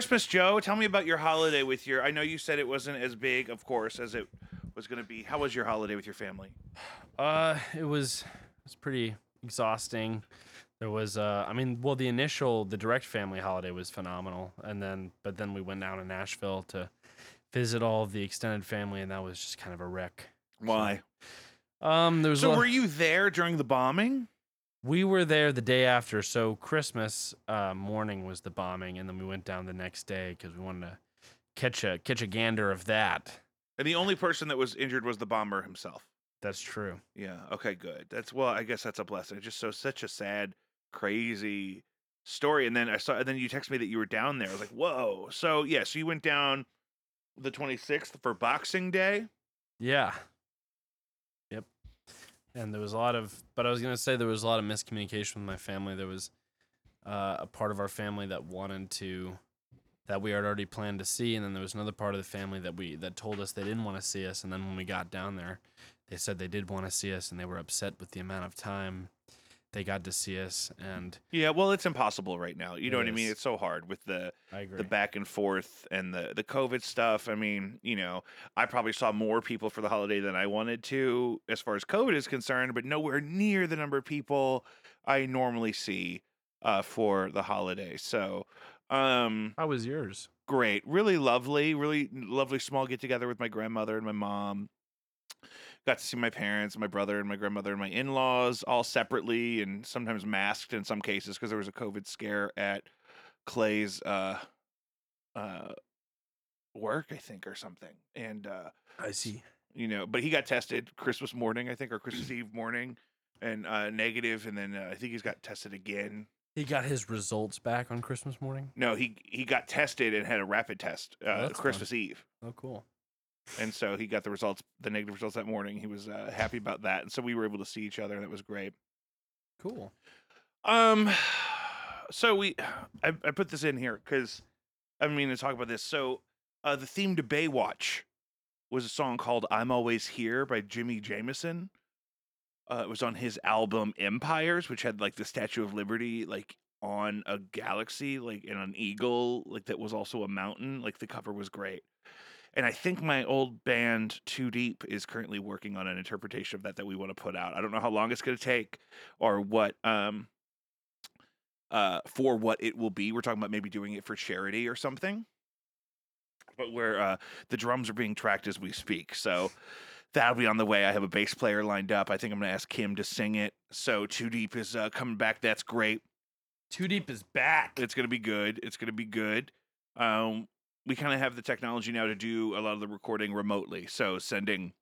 Christmas, Joe? Tell me about your holiday with your. I know you said it wasn't as big, of course, as it was going to be. How was your holiday with your family? Uh, it was it was pretty exhausting. There was, uh, I mean, well, the initial, the direct family holiday was phenomenal, and then, but then we went down to Nashville to visit all of the extended family, and that was just kind of a wreck. Why? Um, there was. So were you there during the bombing? We were there the day after, so Christmas uh, morning was the bombing, and then we went down the next day because we wanted to catch a catch a gander of that. And the only person that was injured was the bomber himself. That's true. Yeah. Okay. Good. That's well. I guess that's a blessing. It's just so such a sad, crazy story. And then I saw. And then you text me that you were down there. I was like, whoa. So yeah. So you went down the 26th for Boxing Day. Yeah. And there was a lot of, but I was gonna say there was a lot of miscommunication with my family. There was uh, a part of our family that wanted to, that we had already planned to see, and then there was another part of the family that we that told us they didn't want to see us. And then when we got down there, they said they did want to see us, and they were upset with the amount of time they got to see us. And Yeah. Well, it's impossible right now. You know what I mean? It's so hard with the the back and forth and the the COVID stuff. I mean, you know, I probably saw more people for the holiday than I wanted to as far as COVID is concerned, but nowhere near the number of people I normally see uh, for the holiday. So, um, How was yours? great, really lovely, really lovely small get together with my grandmother and my mom. Got to see my parents, my brother, and my grandmother, and my in laws all separately and sometimes masked in some cases because there was a COVID scare at Clay's uh, uh, work, I think, or something. And, uh, I see. you know, but he got tested Christmas morning, I think, or Christmas Eve morning and uh, negative, and then uh, I think he's got tested again. He got his results back on Christmas morning. No, he he got tested and had a rapid test uh, that's fun. Christmas Eve. Oh, cool. And so he got the results, the negative results that morning. He was uh, happy about that, and so we were able to see each other, and that was great. Cool. Um, so we, I, I put this in here because I mean to talk about this. So, uh, the theme to Baywatch was a song called "I'm Always Here" by Jimi Jamison. Uh, it was on his album Empires, which had like the Statue of Liberty, like on a galaxy, like in an eagle, like that was also a mountain. Like the cover was great. And I think my old band Too Deep is currently working on an interpretation of that that we want to put out. I don't know how long it's going to take or what um uh for what it will be. We're talking about maybe doing it for charity or something. But where uh the drums are being tracked as we speak. So that'll be on the way. I have a bass player lined up. I think I'm going to ask Kim to sing it. So Too Deep is uh, coming back. That's great. Too Deep is back. It's going to be good. It's going to be good. Um, we kind of have the technology now to do a lot of the recording remotely. So sending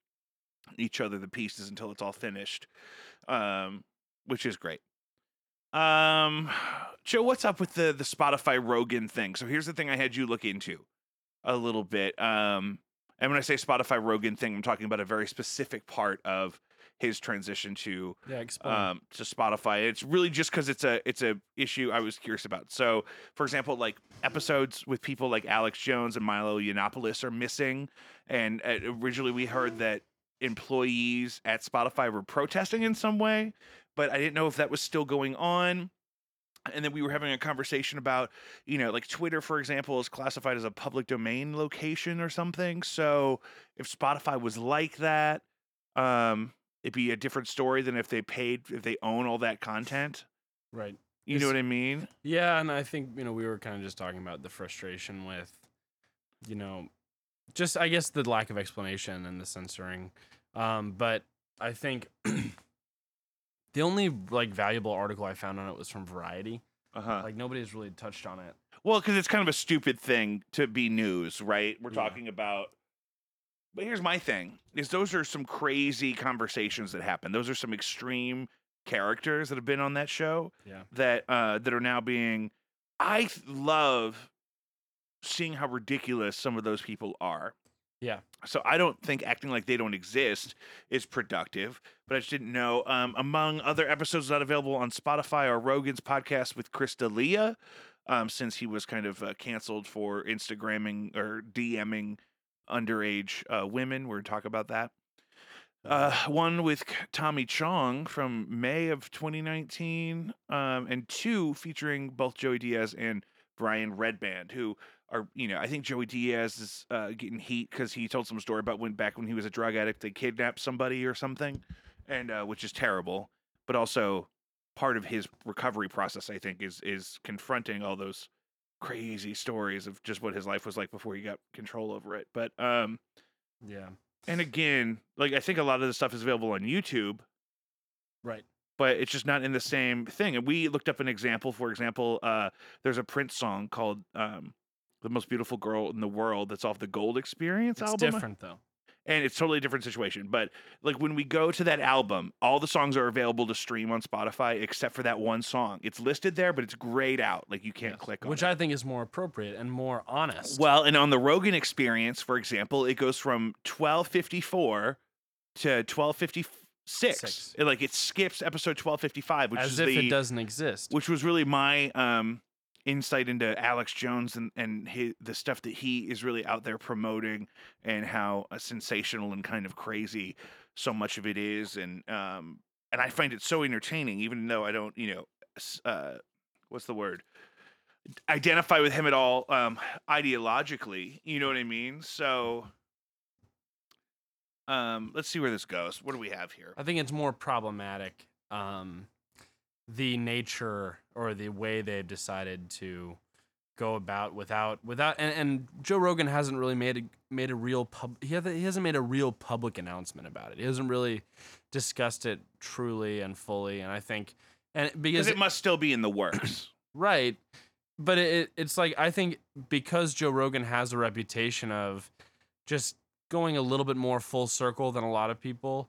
each other the pieces until it's all finished, um, which is great. Um, Joe, what's up with the the Spotify Rogan thing? So here's the thing I had you look into a little bit. Um, and when I say Spotify Rogan thing, I'm talking about a very specific part of his transition to Yeah, explain. um, to Spotify. It's really just because it's a it's a issue I was curious about. So, for example, like episodes with people like Alex Jones and Milo Yiannopoulos are missing, and uh, originally we heard that employees at Spotify were protesting in some way, but I didn't know if that was still going on. And then we were having a conversation about, you know, like Twitter, for example, is classified as a public domain location or something. So if Spotify was like that, um, it'd be a different story than if they paid, if they own all that content. right. You know what I mean? Yeah, and I think you know we were kind of just talking about the frustration with, you know, just I guess the lack of explanation and the censoring. Um, but I think the only like valuable article I found on it was from Variety. Uh huh. Like nobody's really touched on it. Well, because it's kind of a stupid thing to be news, right? We're Yeah. talking about. But here's my thing: is those are some crazy conversations that happen. Those are some extreme characters that have been on that show Yeah. that uh, that are now being. I love seeing how ridiculous some of those people are. Yeah. So I don't think acting like they don't exist is productive, but I just didn't know. Um, among other episodes not available on Spotify are Rogan's podcast with Chris D'Elia, um, since he was kind of uh, canceled for Instagramming or DMing underage uh, women. We're going to talk about that. Uh, one with Tommy Chong from May of 2019, um, and two featuring both Joey Diaz and Brian Redban, who are, you know, I think Joey Diaz is uh, getting heat because he told some story about when back when he was a drug addict, they kidnapped somebody or something, and uh, which is terrible, but also part of his recovery process, I think, is is confronting all those crazy stories of just what his life was like before he got control over it. But um, Yeah. and again, like I think a lot of the stuff is available on YouTube, Right. but it's just not in the same thing. And we looked up an example. For example, uh, there's a Prince song called um, "The Most Beautiful Girl in the World" that's off the Gold Experience album. It's album, different though. And it's totally a different situation. But like when we go to that album, all the songs are available to stream on Spotify except for that one song. It's listed there, but it's grayed out. Like you can't Yes. click on Which it. I think is more appropriate and more honest. Well, and on the Rogan experience, for example, it goes from 1254 to 1256. Six. It, like it skips episode 1255, which as if the it doesn't exist. which was really my um insight into Alex Jones and and his, the stuff that he is really out there promoting and how uh, sensational and kind of crazy so much of it is and um and I find it so entertaining even though I don't, you know, uh what's the word? identify with him at all um ideologically, you know what I mean? So um let's see where this goes. What do we have here? I think it's more problematic. Um, the nature or the way they've decided to go about without without and, and Joe Rogan hasn't really made a made a real pub he hasn't, he hasn't made a real public announcement about it. He hasn't really discussed it truly and fully and I think and because Because it must still be in the works. Right. But it- it's like I think because Joe Rogan has a reputation of just going a little bit more full circle than a lot of people,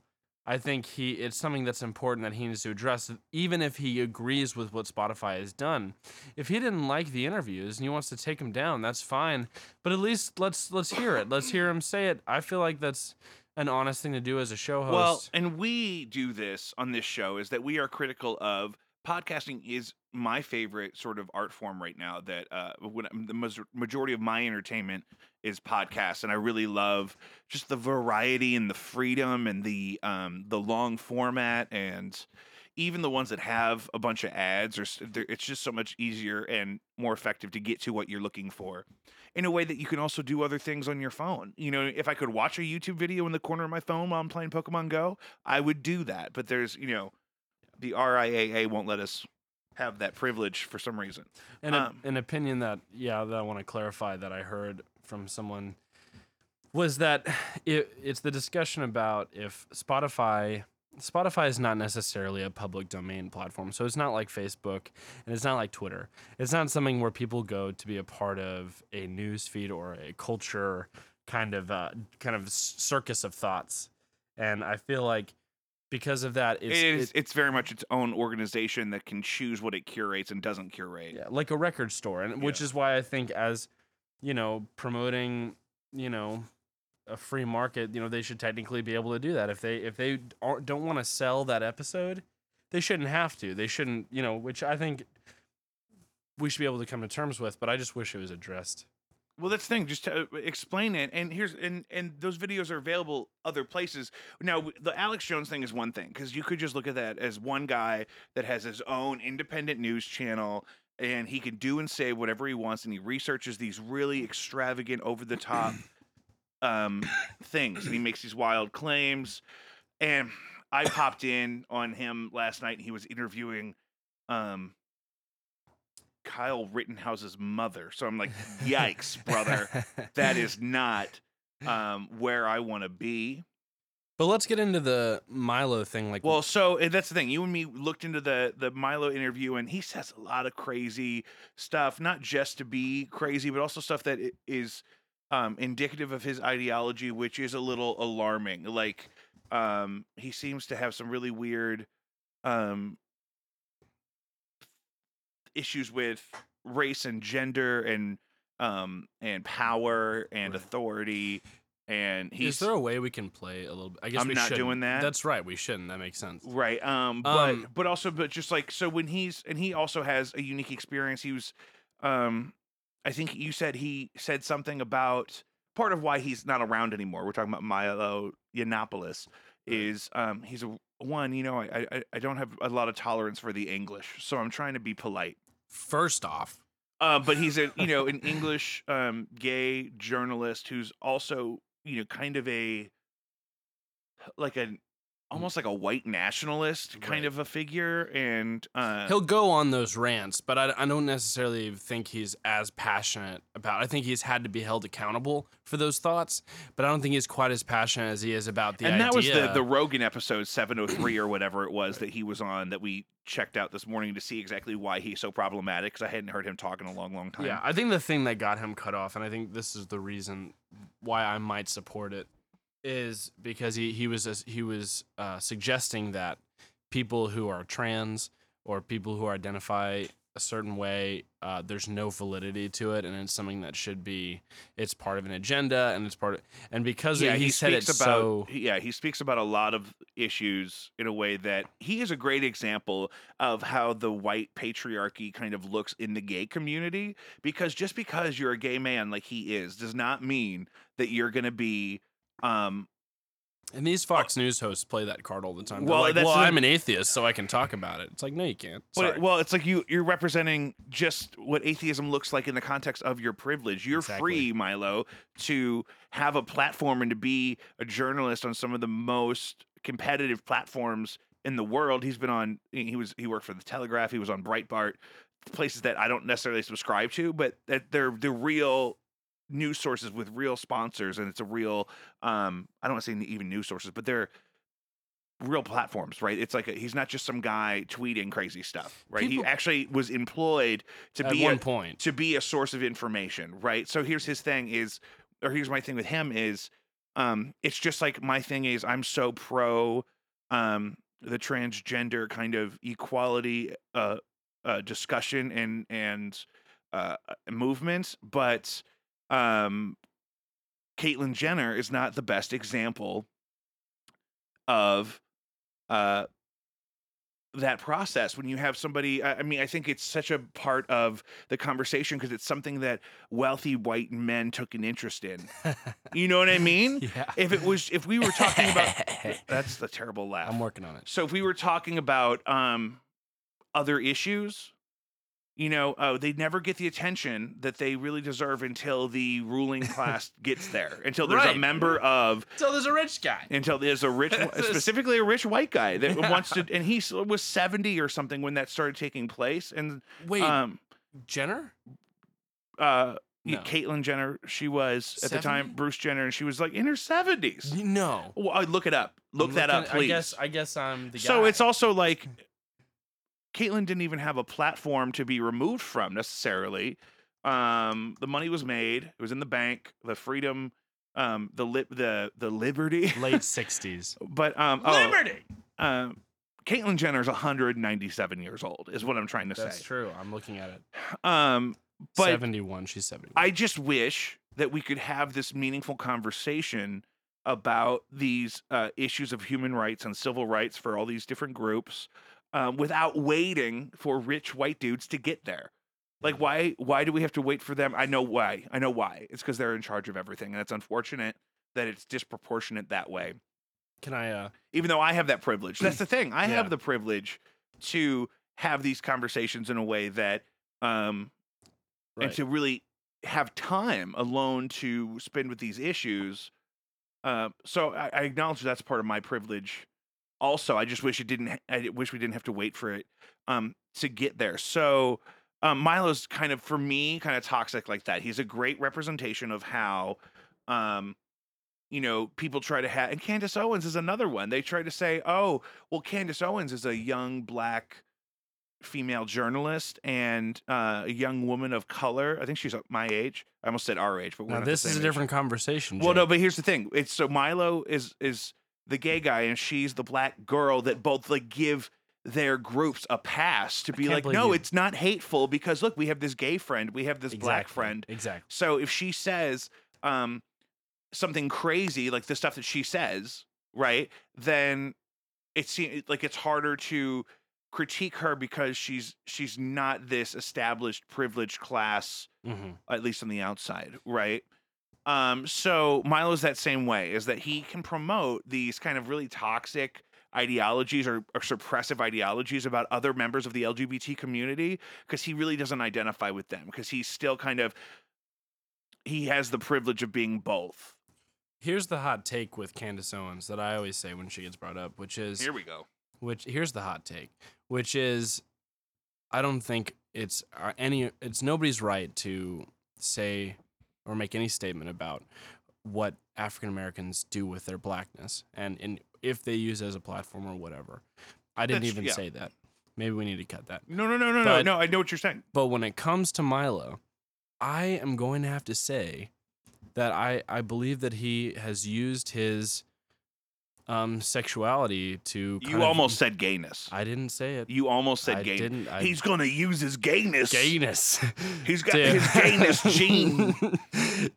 I think he it's something that's important that he needs to address even if he agrees with what Spotify has done. If he didn't like the interviews and he wants to take them down, that's fine. But at least let's let's hear it. Let's hear him say it. I feel like that's an honest thing to do as a show host. Well, and we do this on this show is that we are critical of podcasting is my favorite sort of art form right now that uh when the majority of my entertainment is podcasts and I really love just the variety and the freedom and the um the long format and even the ones that have a bunch of ads or it's just so much easier and more effective to get to what you're looking for in a way that you can also do other things on your phone. You know, if I could watch a YouTube video in the corner of my phone while I'm playing Pokemon Go, I would do that. But there's, you know, the RIAA won't let us have that privilege for some reason. And Um, an opinion that, yeah, that I want to clarify that I heard from someone was that it, it's the discussion about if Spotify. Spotify is not necessarily a public domain platform, so it's not like Facebook and it's not like Twitter. It's not something where people go to be a part of a news feed or a culture kind of uh, kind of circus of thoughts. And I feel like because of that, it's It's, it- it's very much its own organization that can choose what it curates and doesn't curate. yeah, like a record store, and which is why I think as you know promoting you know a free market, you know they should technically be able to do that if they if they aren't, don't want to sell that episode, they shouldn't have to. They shouldn't you know which I think we should be able to come to terms with, but I just wish it was addressed. Well, that's the thing. Just to uh, explain it, and here's and and those videos are available other places. Now, the Alex Jones thing is one thing because you could just look at that as one guy that has his own independent news channel, and he can do and say whatever he wants, and he researches these really extravagant, over the top um, things, and he makes these wild claims. And I popped in on him last night, and he was interviewing. Um, Kyle Rittenhouse's mother. So I'm like, yikes, brother. That is not um, where I want to be. But let's get into the Milo thing. Like, Well, so and that's the thing. You and me looked into the the Milo interview, and he says a lot of crazy stuff, not just to be crazy, but also stuff that is um, indicative of his ideology, which is a little alarming. Like, um, he seems to have some really weird um, issues with race and gender and um, and power and Right. authority. And he's is there a way we can play a little bit? I guess I'm we not shouldn't. doing that. That's right. We shouldn't. That makes sense. Right. Um but Um, but also but just like so when he's and he also has a unique experience. He was um I think you said he said something about part of why he's not around anymore. We're talking about Milo Yiannopoulos is um he's a one you know I, I I don't have a lot of tolerance for the English, so I'm trying to be polite. First off, Uh, but he's a you know an English um, gay journalist who's also you know kind of a like a almost like a white nationalist kind Right. of a figure, and uh, he'll go on those rants, but I, I don't necessarily think he's as passionate about. I think he's had to be held accountable for those thoughts, but I don't think he's quite as passionate as he is about the and that was the the Rogan episode 703 or whatever it was that he was on that we checked out this morning to see exactly why he's so problematic because I hadn't heard him talk in a long, long time. Yeah, I think the thing that got him cut off, and I think this is the reason why I might support it, is because he he was he was uh, suggesting that people who are trans or people who identify a certain way, uh, there's no validity to it, and it's something that should be it's part of an agenda, and it's part of and because yeah, he, said it about so yeah, he speaks about a lot of issues in a way that he is a great example of how the white patriarchy kind of looks in the gay community because just because you're a gay man like he is does not mean that you're going to be um And these Fox News hosts play that card all the time. They're Well, like, well, I'm an atheist, so I can talk about it. It's like, no, you can't. Well, well, it's like you you're representing just what atheism looks like in the context of your privilege. You're Exactly. free, Milo, to have a platform and to be a journalist on some of the most competitive platforms in the world. He's been on he was he worked for the Telegraph, he was on Breitbart, places that I don't necessarily subscribe to, but that they're the real news sources with real sponsors and it's a real um I don't want to say even news sources, but they're real platforms, right? It's like a, he's not just some guy tweeting crazy stuff, right? People- he actually was employed to be one a, point. to be a source of information, right? So here's his thing is, or here's my thing with him is, um, it's just like my thing is I'm so pro, um, the transgender kind of equality, uh, uh discussion and and uh movement, but um, Caitlyn Jenner is not the best example of uh that process when you have somebody I I mean I think it's such a part of the conversation because it's something that wealthy white men took an interest in. You know what I mean? yeah. If it was if we were talking about that's the terrible laugh. I'm working on it. So if we were talking about um other issues, you know, oh, they never get the attention that they really deserve until the ruling class gets there. Until there's a member of So there's a rich guy. until there's a rich specifically a rich white guy that Yeah. wants to and he was 70 or something when that started taking place and Wait, um Jenner? uh No. Caitlyn Jenner she was at the time Bruce Jenner and she was like in her 70s. No. Well, I- look it up. Look I'm that up, please. I guess I guess I'm the guy. So it's also like Caitlyn didn't even have a platform to be removed from necessarily. Um, the money was made; it was in the bank. The freedom, um, the lip, the the liberty, late 60s. but um, oh, Liberty. um, Caitlyn Jenner's 197 years old, is what I'm trying to That's say. That's true. I'm looking at it. Um, but 71. She's 71. I just wish that we could have this meaningful conversation about these uh, issues of human rights and civil rights for all these different groups um, without waiting for rich white dudes to get there. Like why why do we have to wait for them? I know why. I know why. It's because they're in charge of everything, and it's unfortunate that it's disproportionate that way. Can I uh Even though I have that privilege, that's the thing. I Yeah. have the privilege to have these conversations in a way that um, and to really have time alone to spend with these issues. Uh, so I, I acknowledge that's part of my privilege. Also, I just wish it didn't. I wish we didn't have to wait for it um, to get there. So um, Milo's kind of, for me, kind of toxic like that. He's a great representation of how, um, you know, people try to have. And Candace Owens is another one. They try to say, "Oh, well, Candace Owens is a young black." female journalist and uh, a young woman of color. I think she's my age. I almost said our age, but we're now this is a age. different conversation. Well, no, but here's the thing. It's so Milo is is the gay guy and she's the black girl that both like give their groups a pass to be like, no, you- it's not hateful because look, we have this gay friend, we have this black friend. Exactly. So if she says um something crazy like the stuff that she says, right? Then it seems like it's harder to critique her because she's she's not this established privileged class hmm at least on the outside, right? Um, so Milo's that same way, is that he can promote these kind of really toxic ideologies or, or suppressive ideologies about other members of the LGBT community because he really doesn't identify with them because he's still kind of he has the privilege of being both. Here's the hot take with Candace Owens that I always say when she gets brought up, which is Here we go. which here's the hot take, which is I don't think it's uh, any it's nobody's right to say or make any statement about what African Americans do with their blackness and, and if they use it as a platform or whatever. I didn't That's- even yeah. say that. Maybe we need to cut that. No, no, no, no, no, no. I know what you're saying. But when it comes to Milo, I am going to have to say that I, I believe that he has used his um, sexuality to. You kind of- almost said gayness. I didn't say it. You almost said I gay. didn't. I, He's gonna use his gayness. gayness. He's got to- his gayness gene.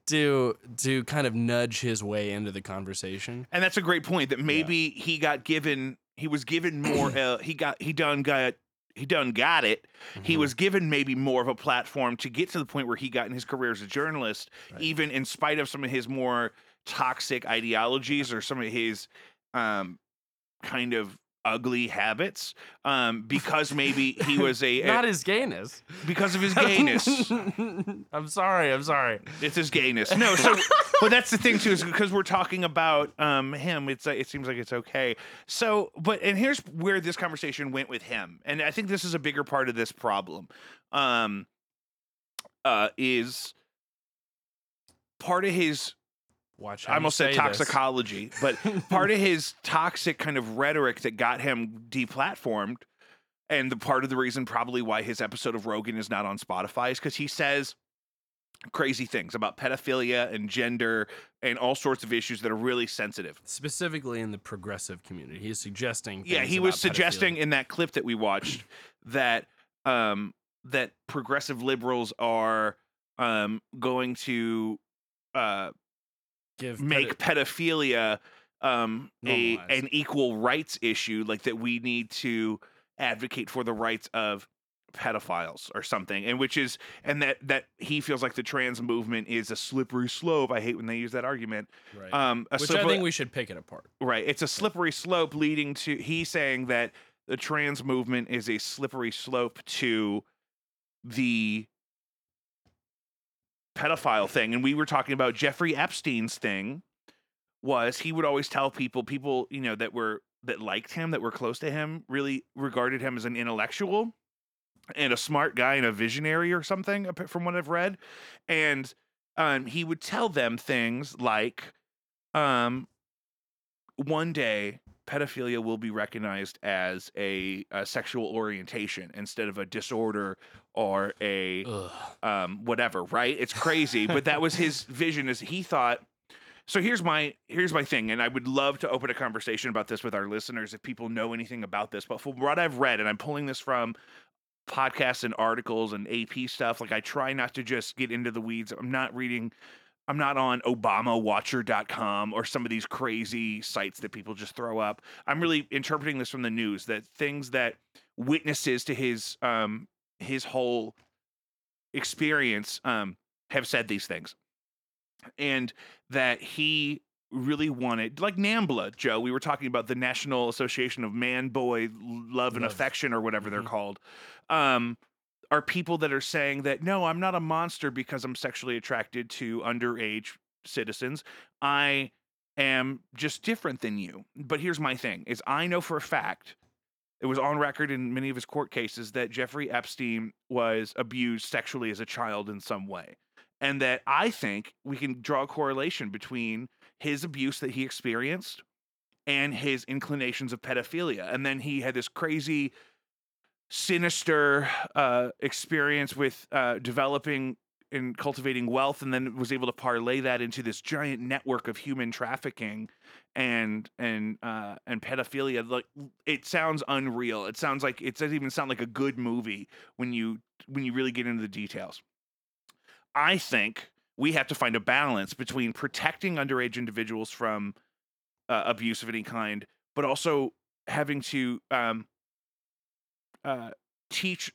to to kind of nudge his way into the conversation. And that's a great point. That maybe he got given. He was given more. Uh, he got. He done got. He done got it. He Mhm. was given maybe more of a platform to get to the point where he got in his career as a journalist, Right. even in spite of some of his more toxic ideologies or some of his um, kind of ugly habits. Um, because maybe he was a, not his gayness. because of his gayness. I'm sorry. I'm sorry. It's his gayness. No, so but that's the thing too is because we're talking about um him. It's uh, it seems like it's okay. So, but and here's where this conversation went with him, and I think this is a bigger part of this problem. Um, uh, is part of his Watch. I how you almost said say this. toxicology, but part of his toxic kind of rhetoric that got him deplatformed, and the part of the reason probably why his episode of Rogan is not on Spotify is because he says crazy things about pedophilia and gender and all sorts of issues that are really sensitive. specifically in the progressive community. He's suggesting. Yeah, he was about suggesting pedophilia. in that clip that we watched that um that progressive liberals are um going to uh give make pedo- pedophilia um a an equal rights issue like that we need to advocate for the rights of pedophiles or something and which is and that that he feels like the trans movement is a slippery slope i hate when they use that argument right. um which I think we should pick it apart. right it's a slippery slope leading to he's saying that the trans movement is a slippery slope to the pedophile thing and we were talking about jeffrey epstein's thing was he would always tell people people you know that were that liked him that were close to him really regarded him as an intellectual and a smart guy and a visionary or something from what i've read. And um, he would tell them things like um, one day pedophilia will be recognized as a, a sexual orientation instead of a disorder or a um whatever right? It's crazy but that was his vision is he thought so here's my here's my thing and i would love to open a conversation about this with our listeners if people know anything about this but from what i've read and i'm pulling this from podcasts and articles and ap stuff like i try not to just get into the weeds i'm not reading i'm not on obamawatcher.com or some of these crazy sites that people just throw up i'm really interpreting this from the news that things that witnesses to his um his whole experience um have said these things and that he really wanted like nambla joe we were talking about the national association of man boy love and Love. affection or whatever they're Mhm. called um are people that are saying that no i'm not a monster because i'm sexually attracted to underage citizens i am just different than you but here's my thing is i know for a fact it was on record in many of his court cases that Jeffrey Epstein was abused sexually as a child in some way. And that I think we can draw a correlation between his abuse that he experienced and his inclinations of pedophilia. And then he had this crazy, sinister uh, experience with uh, developing and cultivating wealth, and then was able to parlay that into this giant network of human trafficking and and uh and pedophilia. Like it sounds unreal. It sounds like it doesn't even sound like a good movie when you when you really get into the details. I think we have to find a balance between protecting underage individuals from uh, abuse of any kind but also having to um uh teach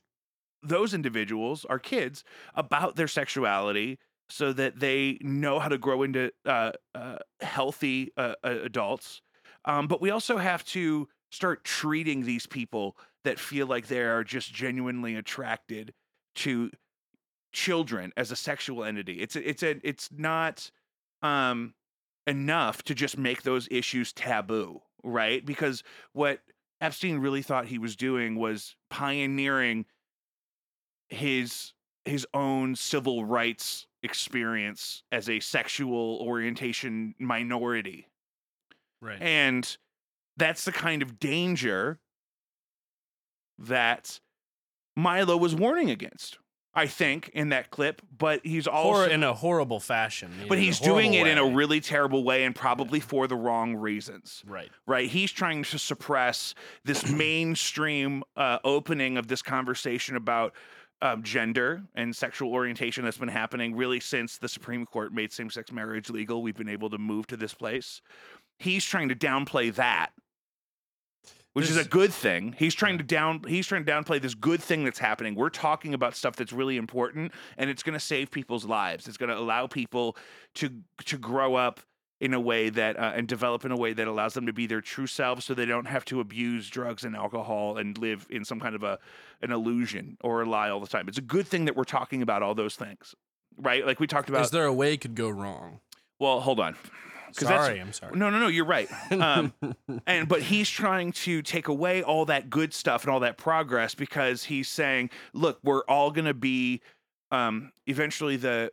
those individuals our kids about their sexuality so that they know how to grow into uh, uh, healthy uh, uh, adults. Um, but we also have to start treating these people that feel like they are just genuinely attracted to children as a sexual entity. It's it's a it's not um enough to just make those issues taboo, right? Because what Epstein really thought he was doing was pioneering his his own civil rights experience as a sexual orientation minority. Right. And that's the kind of danger that Milo was warning against. I think in that clip, but he's also Hor- in a horrible fashion. but a he's doing it in a way. really terrible way and probably for the wrong reasons. right. Right? He's trying to suppress this mainstream uh, opening of this conversation about um, gender and sexual orientation that's been happening really since the Supreme Court made same sex marriage legal. We've been able to move to this place. He's trying to downplay that. Which is a good thing. He's trying to down he's trying to downplay this good thing that's happening. We're talking about stuff that's really important and it's going to save people's lives. It's going to allow people to to grow up in a way that uh, and develop in a way that allows them to be their true selves so they don't have to abuse drugs and alcohol and live in some kind of a an illusion or a lie all the time. It's a good thing that we're talking about all those things. Right? Like we talked about Is there a way it could go wrong? well, hold on. Sorry, I'm sorry. No, no, no, you're right. Um, and but he's trying to take away all that good stuff and all that progress because he's saying, look, we're all going to be um eventually the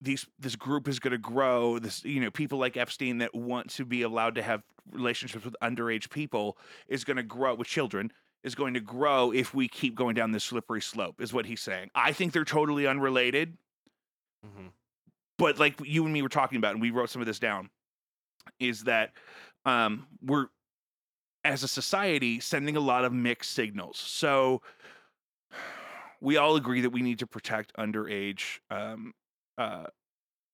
these this group is going to grow this you know people like Epstein that want to be allowed to have relationships with underage people is going to grow with children is going to grow if we keep going down this slippery slope is what he's saying. I think they're totally unrelated Mhm. but like you and me were talking about, and we wrote some of this down, is that um, we're as a society sending a lot of mixed signals. So we all agree that we need to protect underage um, uh,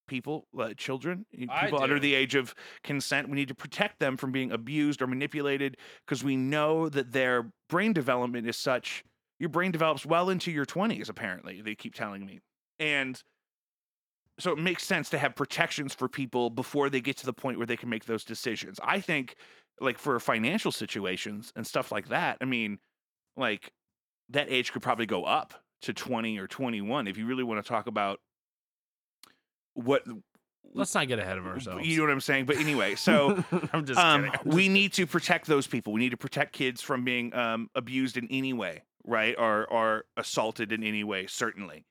people, uh, children, people under the age of consent. We need to protect them from being abused or manipulated because we know that their brain development is such. Your brain develops well into your 20s, apparently, they keep telling me. And so it makes sense to have protections for people before they get to the point where they can make those decisions. I think, like for financial situations and stuff like that, I mean, like that age could probably go up to 20 or 21 if you really want to talk about what Let's not get ahead of ourselves. you know what I'm saying. But anyway, so I'm just um. I'm we just need to protect those people. We need to protect kids from being um, abused in any way, right? Or or assaulted in any way, certainly.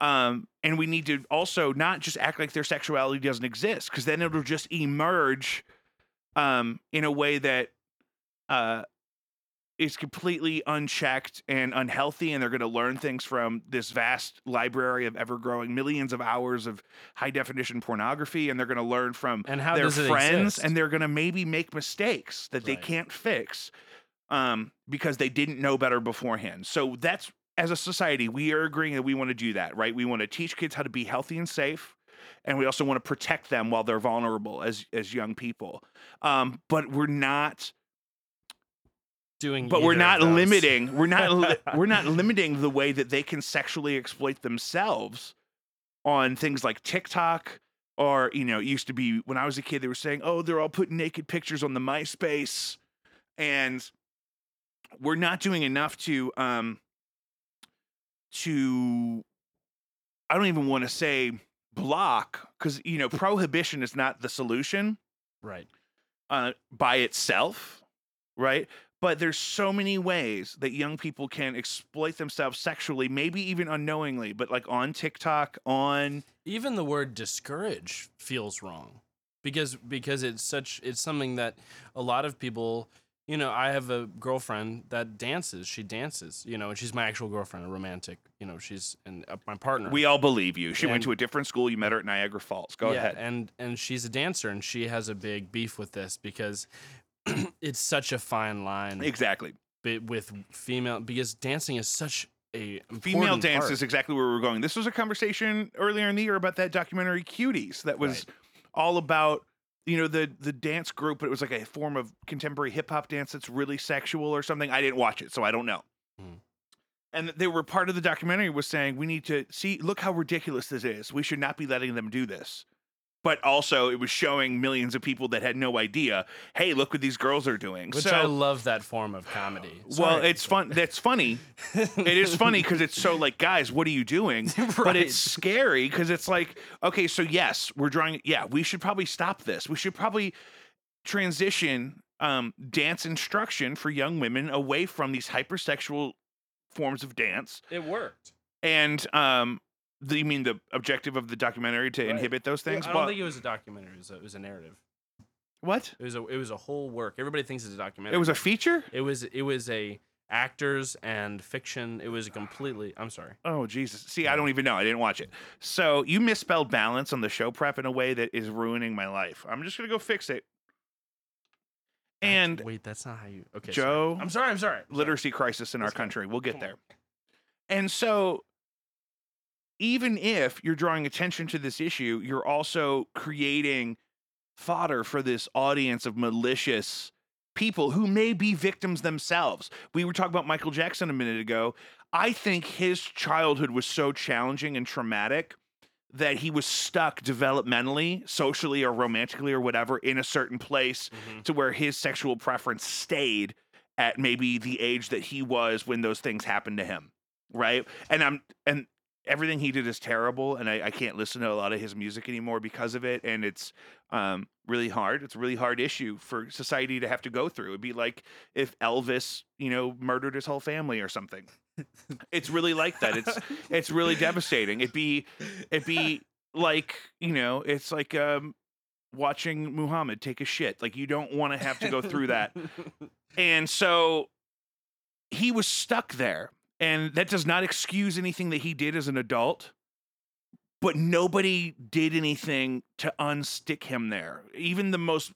Um, and we need to also not just act like their sexuality doesn't exist, because then it'll just emerge um, in a way that uh, is completely unchecked and unhealthy, and they're going to learn things from this vast library of ever-growing millions of hours of high-definition pornography, and they're going to learn from And how their friends exist? and they're going to maybe make mistakes that they can't fix um, because they didn't know better beforehand. So that's as a society, we are agreeing that we want to do that, right? We want to teach kids how to be healthy and safe, and we also want to protect them while they're vulnerable as as young people. Um, but we're not. doing But we're not limiting. We're not. li- we're not limiting the way that they can sexually exploit themselves on things like TikTok or you know, it used to be when I was a kid, they were saying, "Oh, they're all putting naked pictures on the MySpace," and we're not doing enough to um to. I don't even want to say block because you know prohibition is not the solution Right. uh, by itself, right? But there's so many ways that young people can exploit themselves sexually, maybe even unknowingly, but like on TikTok, on Even the word discourage feels wrong because because it's such it's something that a lot of people you know i have a girlfriend that dances she dances you know and she's my actual girlfriend a romantic you know she's and uh, my partner we all believe you. She went to a different school. You met her at Niagara Falls. Go yeah, ahead. and and she's a dancer and she has a big beef with this because it's such a fine line Exactly. with female because dancing is such a Female dance part. is exactly where we're going. This was a conversation earlier in the year about that documentary Cuties that was all about you know the the dance group, but it was like a form of contemporary hip hop dance that's really sexual or something. I didn't watch it, so I don't know. Mhm. and they were part of the documentary was saying we need to see look how ridiculous this is. We should not be letting them do this. But also, it was showing millions of people that had no idea. Hey, look what these girls are doing. Which so, I love that form of comedy. well, it's fun. That's funny. it is funny because it's so like, guys, what are you doing? But it's scary because it's like, okay, so yes, we're drawing. Yeah, we should probably stop this. We should probably transition um, dance instruction for young women away from these hypersexual forms of dance. it worked. And um, the, you mean the objective of the documentary to Right. inhibit those things? I don't Well, think it was a documentary. It was a, it was a narrative. what? It was a it was a whole work. Everybody thinks it's a documentary. It was a feature? It was it was a actors and fiction. It was a completely. I'm sorry. Oh Jesus! See, I don't even know. I didn't watch it. So you misspelled balance on the show prep in a way that is ruining my life. I'm just gonna go fix it. And wait, that's not how you. Okay, Joe, Sorry. I'm sorry. I'm sorry. I'm sorry. literacy crisis in our country. We'll get there. And so, even if you're drawing attention to this issue, you're also creating fodder for this audience of malicious people who may be victims themselves. We were talking about Michael Jackson a minute ago. I think his childhood was so challenging and traumatic that he was stuck developmentally, socially, or romantically, or whatever, in a certain place Mhm. to where his sexual preference stayed at maybe the age that he was when those things happened to him right and i'm and everything he did is terrible and I, I can't listen to a lot of his music anymore because of it and it's um really hard. It's a really hard issue for society to have to go through. It'd be like if elvis you know murdered his whole family or something. It's really like that. It's it's really devastating. It'd be it'd be like you know it's like um watching muhammad take a shit. Like you don't want to have to go through that. And so he was stuck there. And that does not excuse anything that he did as an adult. But nobody did anything to unstick him there. Even the most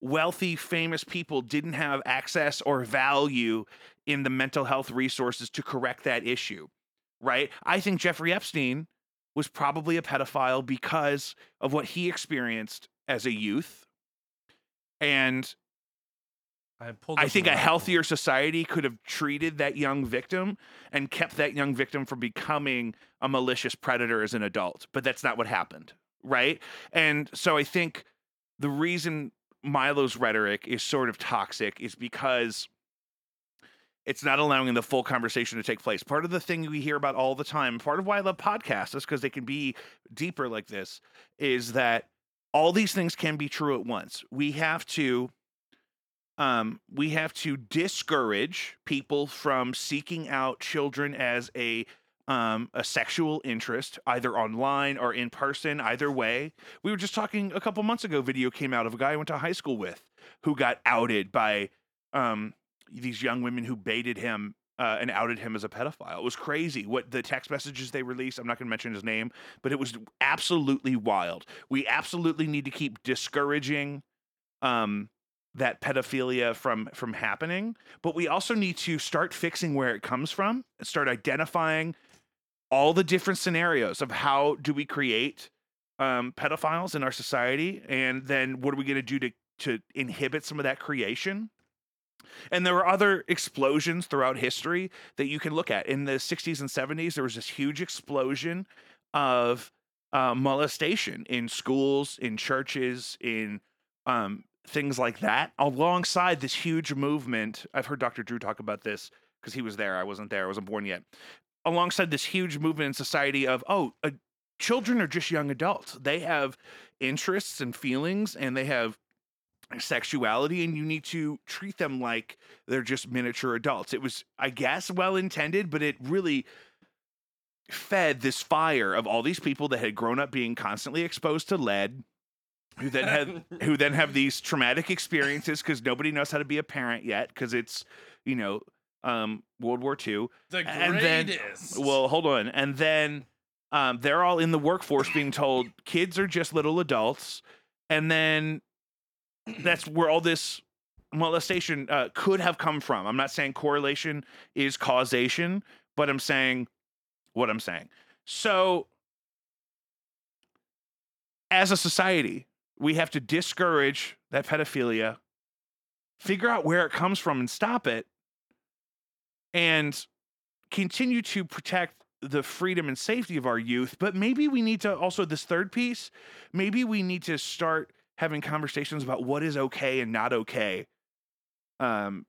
wealthy, famous people didn't have access or value in the mental health resources to correct that issue. Right? I think Jeffrey Epstein was probably a pedophile because of what he experienced as a youth. And I pulled. I think a healthier society could have treated that young victim and kept that young victim from becoming a malicious predator as an adult. But that's not what happened, right? And so I think the reason Milo's rhetoric is sort of toxic is because it's not allowing the full conversation to take place. Part of the thing we hear about all the time, part of why I love podcasts is because they can be deeper like this, is that all these things can be true at once. We have to um, we have to discourage people from seeking out children as a um, a sexual interest, either online or in person, either way. We were just talking a couple months ago. Video came out of a guy I went to high school with who got outed by um, these young women who baited him uh, and outed him as a pedophile. It was crazy. What the text messages they released. I'm not going to mention his name, but it was absolutely wild. We absolutely need to keep discouraging. Um, that pedophilia from from happening but we also need to start fixing where it comes from and start identifying all the different scenarios of how do we create um, pedophiles in our society and then what are we going to do to to inhibit some of that creation? And there were other explosions throughout history that you can look at. In the 60s and 70s there was this huge explosion of uh, molestation in schools in churches in um, things like that alongside this huge movement. I've heard dr drew talk about this because he was there i wasn't there i wasn't born yet. Alongside this huge movement in society of oh uh, children are just young adults. They have interests and feelings and they have sexuality and you need to treat them like they're just miniature adults. It was i guess well intended but it really fed this fire of all these people that had grown up being constantly exposed to lead who then had who then have these traumatic experiences because nobody knows how to be a parent yet because it's you know um world war ii the and then- well hold on. And then um they're all in the workforce being told kids are just little adults and then that's where all this molestation uh, could have come from. I'm not saying correlation is causation but i'm saying what i'm saying. So as a society we have to discourage that pedophilia figure out where it comes from and stop it and continue to protect the freedom and safety of our youth, but maybe we need to also this third piece, maybe we need to start having conversations about what is okay and not okay. Um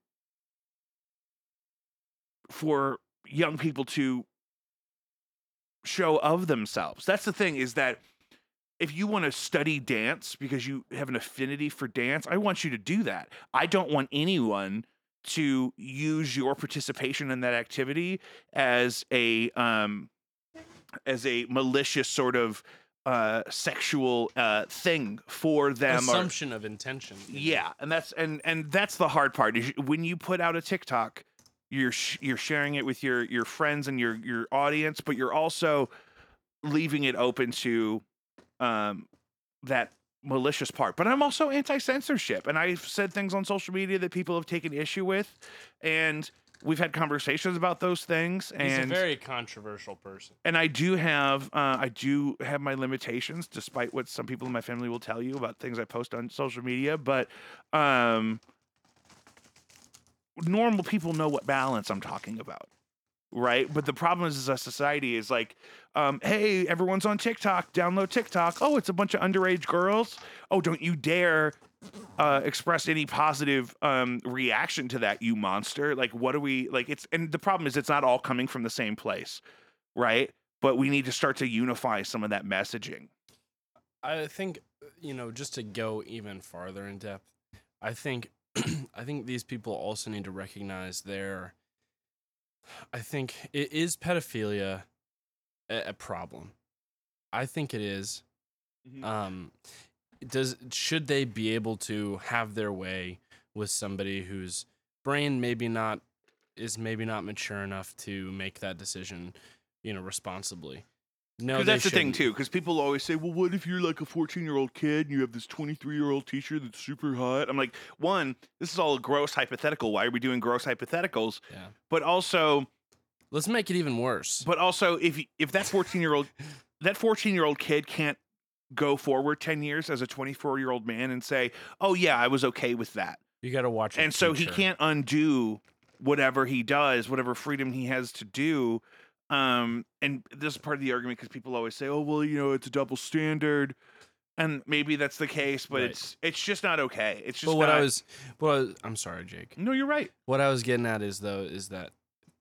for young people to show of themselves. That's the thing is that if you want to study dance because you have an affinity for dance, I want you to do that. I don't want anyone to use your participation in that activity as a um as a malicious sort of uh sexual uh thing for them or- Assumption of intention. yeah, and that's and and that's the hard part is when you put out a TikTok, you're sh- you're sharing it with your your friends and your your audience, but you're also leaving it open to um that malicious part. But I'm also anti-censorship, and I've said things on social media that people have taken issue with, and we've had conversations about those things. And He's a very controversial person. and I do have uh, I do have my limitations, despite what some people in my family will tell you about things I post on social media. But um, normal people know what balance I'm talking about, right? But the problem is, as a society, is like, um, hey, everyone's on TikTok. Download TikTok. Oh, it's a bunch of underage girls. Oh, don't you dare uh, express any positive um, reaction to that, you monster. Like, what are we like? It's and the problem is, it's not all coming from the same place, right? But we need to start to unify some of that messaging. I think you know just to go even farther in depth. I think I think these people also need to recognize their. I think it is pedophilia a, a problem. I think it is. Um, does should they be able to have their way with somebody whose brain maybe not is maybe not mature enough to make that decision, you know, responsibly? No, Because that's the thing too. Because people always say, "Well, what if you're like a 14 year old kid and you have this 23 year old teacher that's super hot?" I'm like, one, this is all a gross hypothetical. Why are we doing gross hypotheticals? Yeah. But also, Let's make it even worse. but also, if if that 14 year old that 14 year old kid can't go forward 10 years as a 24 year old man and say, "Oh yeah, I was okay with that," You got to watch. and so he can't undo whatever he does, whatever freedom he has to do. Um, and this is part of the argument because people always say, "Oh, well, you know, it's a double standard," and maybe that's the case, but Right. it's it's just not okay. It's just But what not, I was, what I was, I'm sorry, Jake. no, you're right. What I was getting at is though is that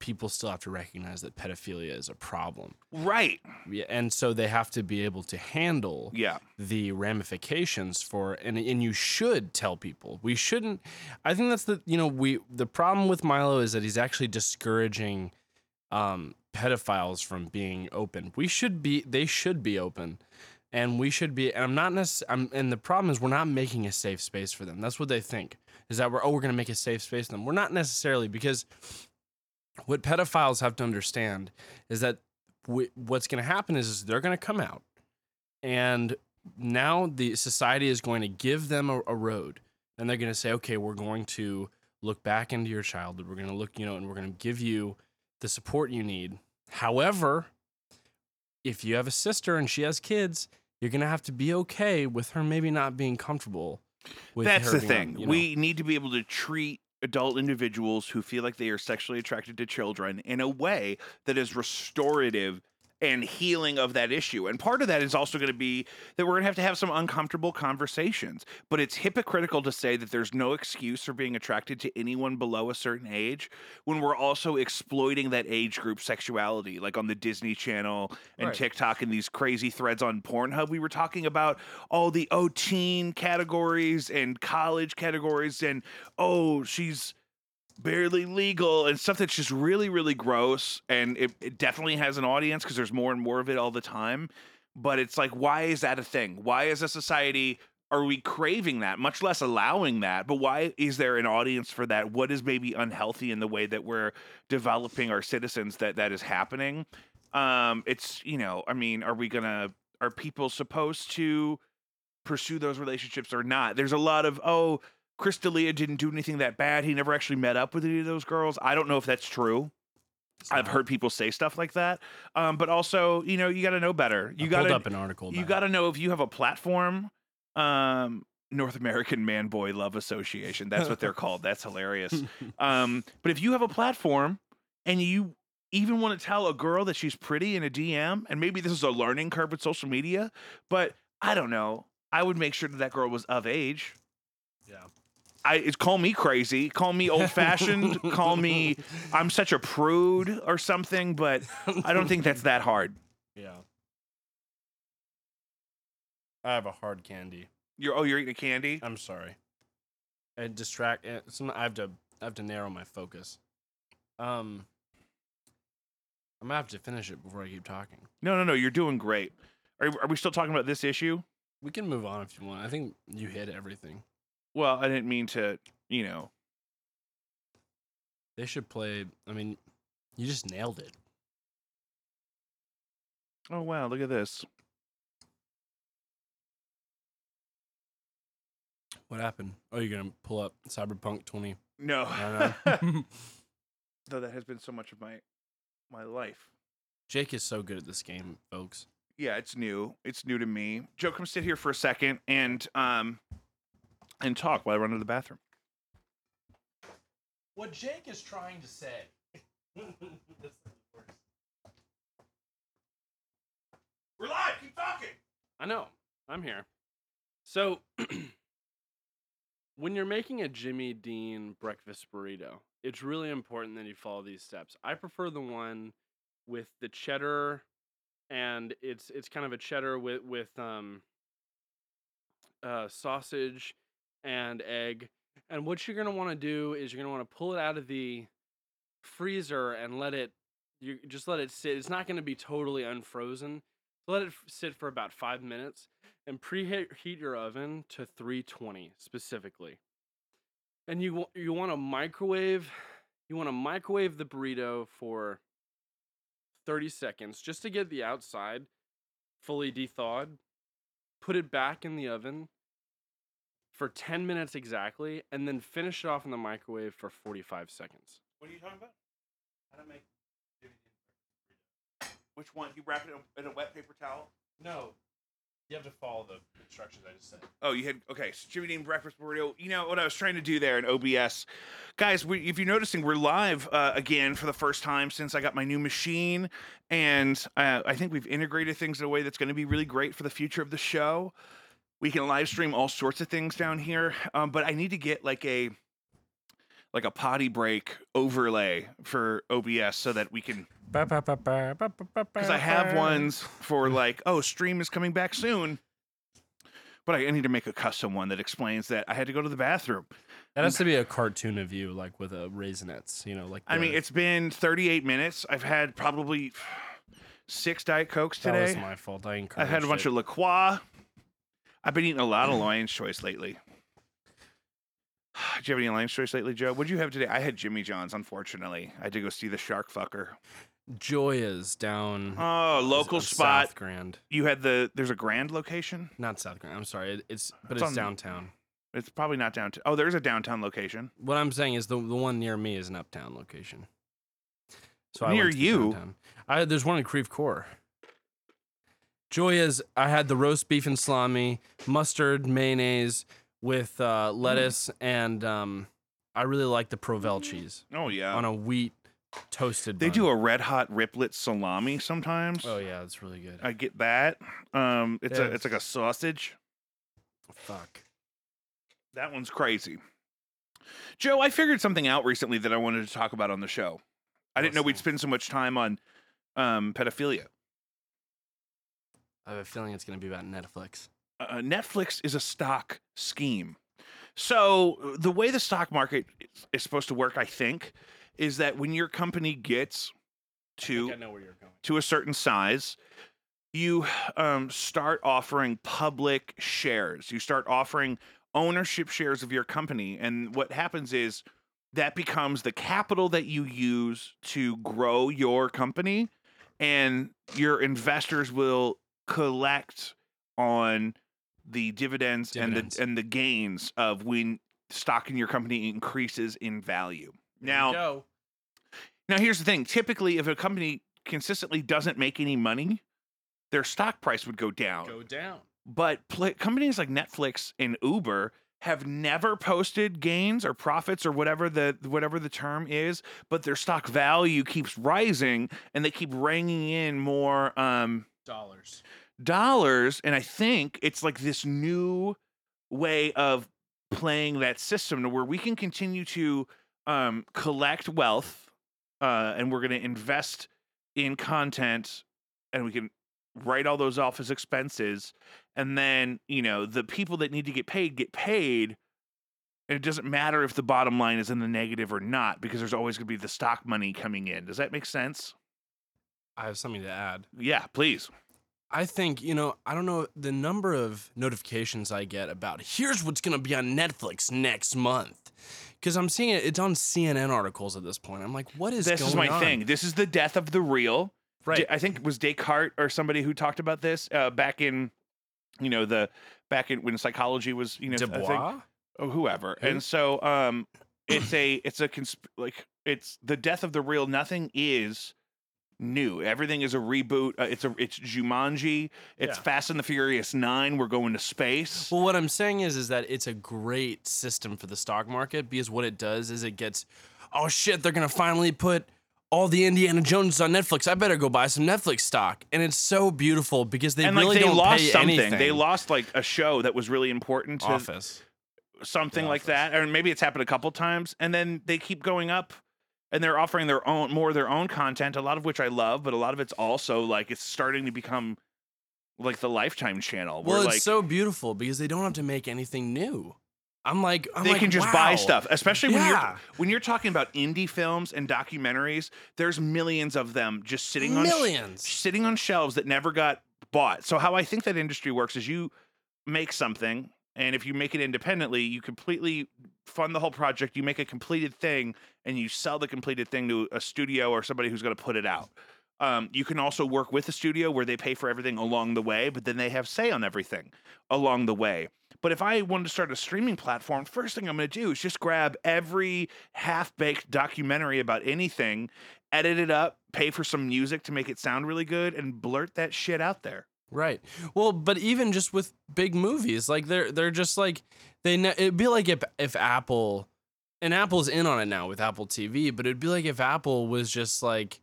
people still have to recognize that pedophilia is a problem, Right. yeah, and so they have to be able to handle Yeah. the ramifications for and and you should tell people. We shouldn't I think that's the you know, we the problem with Milo is that he's actually discouraging um pedophiles from being open. We should be they should be open. And we should be and I'm not necessarily and the problem is we're not making a safe space for them. That's what they think. Is that we're oh we're going to make a safe space for them. We're not necessarily because what pedophiles have to understand is that w- what's going to happen is, is they're going to come out and now the society is going to give them a, a road and they're going to say okay we're going to look back into your childhood we're going to look you know and we're going to give you the support you need however if you have a sister and she has kids you're going to have to be okay with her maybe not being comfortable with That's her the on, thing. you know. We need to be able to treat adult individuals who feel like they are sexually attracted to children in a way that is restorative and healing of that issue. And part of that is also going to be that we're going to have to have some uncomfortable conversations. But it's hypocritical to say that there's no excuse for being attracted to anyone below a certain age when we're also exploiting that age group sexuality, like on the Disney Channel and Right. TikTok and these crazy threads on Pornhub. We were talking about all the oh teen categories and college categories and oh she's barely legal and stuff that's just really really gross. And it, it definitely has an audience because there's more and more of it all the time. But it's like why is that a thing? Why is a society are we craving that much less allowing that? But why is there an audience for that? What is maybe unhealthy in the way that we're developing our citizens that that is happening? Um it's you know i mean are we gonna are people supposed to pursue those relationships or not? There's a lot of oh Chris D'Elia didn't do anything that bad. He never actually met up with any of those girls. I don't know if that's true. I've heard people say stuff like that. Um, but also, you know, you got to know better. You got to up an article you got to know if you have a platform. Um, North American Man Boy Love Association. That's what they're called. That's hilarious. Um, but if you have a platform and you even want to tell a girl that she's pretty in a DM, and maybe this is a learning curve with social media, but I don't know. I would make sure that that girl was of age. Yeah. I it's call me crazy, call me old fashioned, call me I'm such a prude or something, but I don't think that's that hard. Yeah. I have a hard candy. You're oh, you're eating a candy. I'm sorry. It distract. Some I have to. I have to narrow my focus. Um. I'm gonna have to finish it before I keep talking. No, no, no. You're doing great. Are are we still talking about this issue? We can move on if you want. I think you hit everything. Well, I didn't mean to. You know. They should play. I mean, you just nailed it. Oh wow, look at this. What happened? Oh, you're gonna pull up Cyberpunk 20. No. Though that has been so much of my my life. Jake is so good at this game, folks. Yeah, it's new. It's new to me. Joe, come sit here for a second and um and talk while I run to the bathroom. What Jake is trying to say. We're live. Keep talking. I know. I'm here. So, when you're making a Jimmy Dean breakfast burrito, it's really important that you follow these steps. I prefer the one with the cheddar, and it's it's kind of a cheddar with with um uh, sausage and egg. And what you're gonna want to do is you're gonna want to pull it out of the freezer and let it you just let it sit. It's not gonna be totally unfrozen. Let it sit for about five minutes and preheat your oven to 320 specifically. And you you want to microwave you want to microwave the burrito for 30 seconds just to get the outside fully thawed. Put it back in the oven for 10 minutes exactly and then finish it off in the microwave for 45 seconds. What are you talking about? How to make Which one? You wrap it in a, in a wet paper towel? No. You have to follow the instructions I just said. Oh, you had okay. So Jimmy Dean breakfast burrito. You know what I was trying to do there in OBS, guys. We, if you're noticing, we're live uh, again for the first time since I got my new machine, and uh, I think we've integrated things in a way that's going to be really great for the future of the show. We can live stream all sorts of things down here, um, but I need to get like a like a potty break overlay for OBS so that we can because I have ones for like, oh, stream is coming back soon. But I I need to make a custom one that explains that I had to go to the bathroom. That has to be a cartoon of you, like with a raisinets, you know, like. I mean, it's been 38 minutes. I've had probably six Diet Cokes today. that was my fault. I I've had a bunch encouraged of it. La Croix. I've been eating a lot of Lion's Choice lately. Do you have any Lion's Choice lately, Joe? What'd you have today? I had Jimmy John's, unfortunately. I had to go see the shark fucker. Gioia's down. Oh, local uh, spot. South Grand, You had the, there's a grand location? not South Grand. I'm sorry. It, it's but It's it's, on- downtown. It's probably not downtown. Oh, there's a downtown location. What I'm saying is the the one near me is an uptown location. So Near you? I there's one in Creve Coeur. Gioia's. I had the roast beef and salami, mustard, mayonnaise with uh, Mm. lettuce, and um, I really like the Provel cheese Oh yeah. on a wheat toasted. They bun. do a red hot riplet salami sometimes. Oh yeah, that's really good. I get that. Um, it's a it's like a sausage. Fuck. That one's crazy. Joe, I figured something out recently that I wanted to talk about on the show. I didn't know we'd spend so much time on um, pedophilia. I have a feeling it's gonna be about Netflix. Uh, Netflix is a stock scheme. So the way the stock market is- is supposed to work, I think, is that when your company gets to I know where you're going. to a certain size, you um, start offering public shares. You start offering ownership shares of your company. And what happens is that becomes the capital that you use to grow your company. And your investors will collect on the dividends, Dividends. and the and the gains of when stock in your company increases in value. Now, now, here's the thing. Typically, if a company consistently doesn't make any money, their stock price would go down. go down. But pla companies like Netflix and Uber have never posted gains or profits or whatever the whatever the term is, but their stock value keeps rising and they keep ringing in more um, Dollars. dollars. And I think it's like this new way of playing that system to where we can continue to um, collect wealth uh, and we're going to invest in content and we can write all those off as expenses and then you know the people that need to get paid get paid and it doesn't matter if the bottom line is in the negative or not because there's always going to be the stock money coming in does that make sense I have something to add. yeah please I think, you know, I don't know the number of notifications I get about here's what's going to be on Netflix next month. Because I'm seeing it, it's on CNN articles at this point. I'm like, what is this is my on? thing this is the death of the real Right. I think it was Descartes or somebody who talked about this uh, back in, you know, the back in when psychology was, you know, Dubois? or whoever. Who? And so, um, it's a, it's a consp- like it's the death of the real. Nothing is new. Everything is a reboot. Uh, it's a, it's Jumanji. It's Yeah. Fast and the Furious Nine. We're going to space. Well, what I'm saying is, is that it's a great system for the stock market because what it does is it gets, oh shit, they're gonna finally put all the Indiana Jones on Netflix. I better go buy some Netflix stock, and it's so beautiful because they and really like they don't lost pay something. anything. They lost like a show that was really important to Office. something The like Office. that, or maybe it's happened a couple times, and then they keep going up, and they're offering their own more of their own content, a lot of which I love, but a lot of it's also like it's starting to become like the Lifetime channel, where Well, it's like so beautiful because they don't have to make anything new. I'm like, I'm they like, can just buy stuff, especially when Yeah. you're when you're talking about indie films and documentaries. There's millions of them just sitting on sh- Millions. sitting on shelves that never got bought. So how I think that industry works is you make something and if you make it independently, you completely fund the whole project, you make a completed thing and you sell the completed thing to a studio or somebody who's going to put it out. Um, you can also work with a studio where they pay for everything along the way, but then they have say on everything along the way. But if I wanted to start a streaming platform, first thing I'm going to do is just grab every half baked documentary about anything, edit it up, pay for some music to make it sound really good, and blurt that shit out there. Right. Well, but even just with big movies, like they're they're just like they. Ne- it'd be like if if Apple, and Apple's in on it now with Apple TV, but it'd be like if Apple was just like,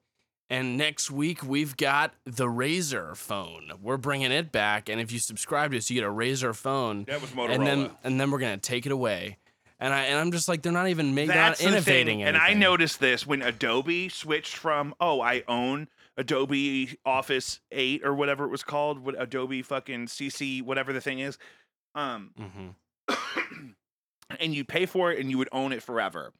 and next week we've got the Razr phone. We're bringing it back, and if you subscribe to us, you get a Razr phone, That was Motorola. and then and then we're gonna take it away. And I and I'm just like they're not even making, not the innovating thing. And I anything. noticed this when Adobe switched from, oh, I own Adobe Office 8 or whatever it was called, what Adobe fucking CC, whatever the thing is. Um, Mhm. and you pay for it and you would own it forever.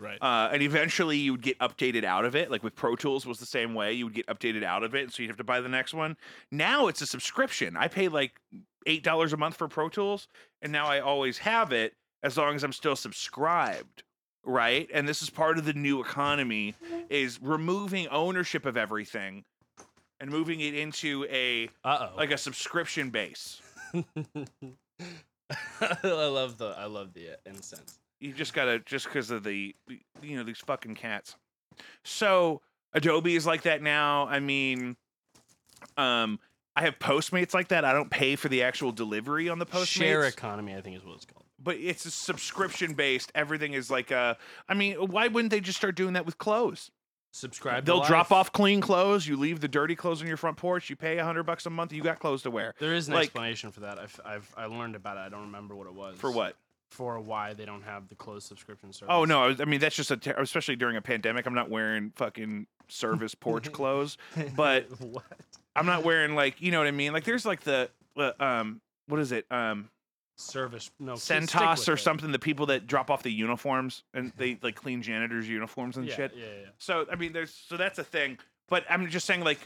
Right. Uh, and eventually you would get updated out of it. Like with Pro Tools was the same way. You would get updated out of it, so you'd have to buy the next one. Now it's a subscription. I pay like eight dollars a month for Pro Tools, and now I always have it as long as I'm still subscribed. Right. And this is part of the new economy is removing ownership of everything and moving it into a Uh oh. like a subscription base. I love the I love the uh, incense. You just gotta just because of the you know these fucking cats. So Adobe is like that now. I mean, um, I have Postmates like that. I don't pay for the actual delivery on the Postmates, Share economy, I think is what it's called. But it's a subscription based. Everything is like a. I mean, why wouldn't they just start doing that with clothes? Subscribe. They'll drop off clean clothes. You leave the dirty clothes on your front porch. You pay a hundred bucks a month. You got clothes to wear. There is an like- explanation for that. I've, I've I learned about it. I don't remember what it was. For what? For why they don't have the closed subscription service. Oh no! I mean, that's just a ter- especially during a pandemic. I'm not wearing fucking service porch clothes. but- what? I'm not wearing like you know what I mean. Like there's like the uh, um what is it um Service no Cintas or it. something. The people that drop off the uniforms and they like clean janitors' uniforms and Yeah, shit. Yeah, yeah. So I mean, there's so that's a thing. But I'm just saying like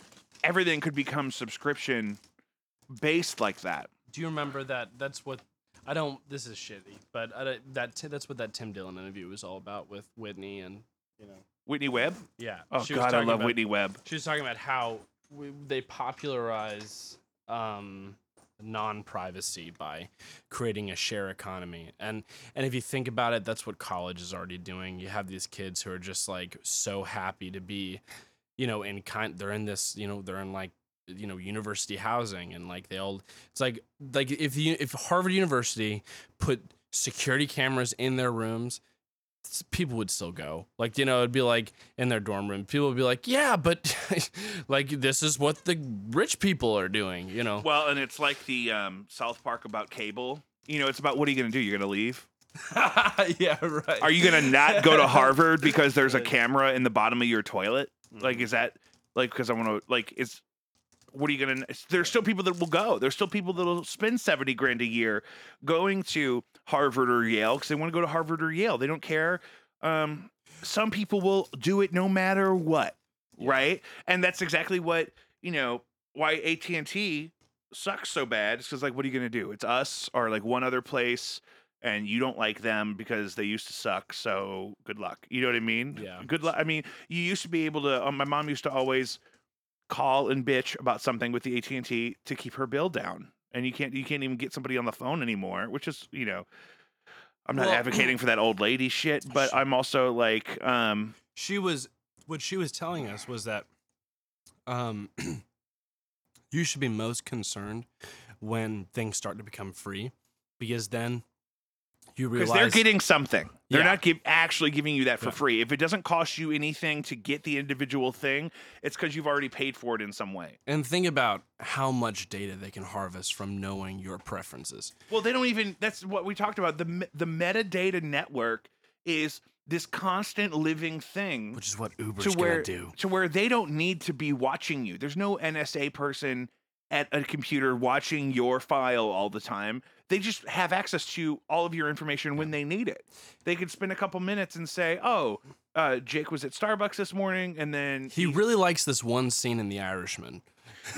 everything could become subscription based like that. Do you remember that? That's what I don't. This is shitty, but I, that that's what that Tim Dillon interview was all about with Whitney and you know. Whitney Webb. Yeah. Oh she God, I love about- Whitney Webb. She was talking about how we, they popularize um, non-privacy by creating a share economy, and and if you think about it, that's what college is already doing. You have these kids who are just like so happy to be, you know, in kind. They're in this, you know, they're in like you know university housing and like they all it's like like if you if harvard university put security cameras in their rooms, people would still go. Like, you know, it'd be like in their dorm room, people would be like, yeah, but like this is what the rich people are doing, you know? Well, and it's like the um, South Park about cable. You know, it's about what are you going to do? You're going to leave? yeah, right. Are you going to not go to Harvard because there's a camera in the bottom of your toilet? Like, is that like because I want to like it's what are you gonna? There's still people that will go. There's still people that will spend seventy grand a year going to Harvard or Yale because they want to go to Harvard or Yale. They don't care. Um, some people will do it no matter what, right? And that's exactly what you know why AT and T sucks so bad. It's because like, what are you gonna do? It's us or like one other place. And you don't like them because they used to suck. So good luck. You know what I mean? Yeah. Good luck. I mean, you used to be able to. Um, my mom used to always call and bitch about something with the AT and T to keep her bill down, and you can't you can't even get somebody on the phone anymore, which is you know. I'm not Well- advocating for that old lady shit, but I'm also like, um, she was what she was telling us was that um you should be most concerned when things start to become free because then you because they're getting something. They're Yeah. not give, actually giving you that for Yeah. free. If it doesn't cost you anything to get the individual thing, it's because you've already paid for it in some way. and think about how much data they can harvest from knowing your preferences. Well, they don't even. That's what we talked about. The the metadata network is this constant living thing Which is what Uber's to where gonna do. to where they don't need to be watching you. There's no NSA person at a computer watching your file all the time. They just have access to all of your information when they need it. They could spend a couple minutes and say, "Oh, uh, Jake was at Starbucks this morning," and then He really likes this one scene in The Irishman.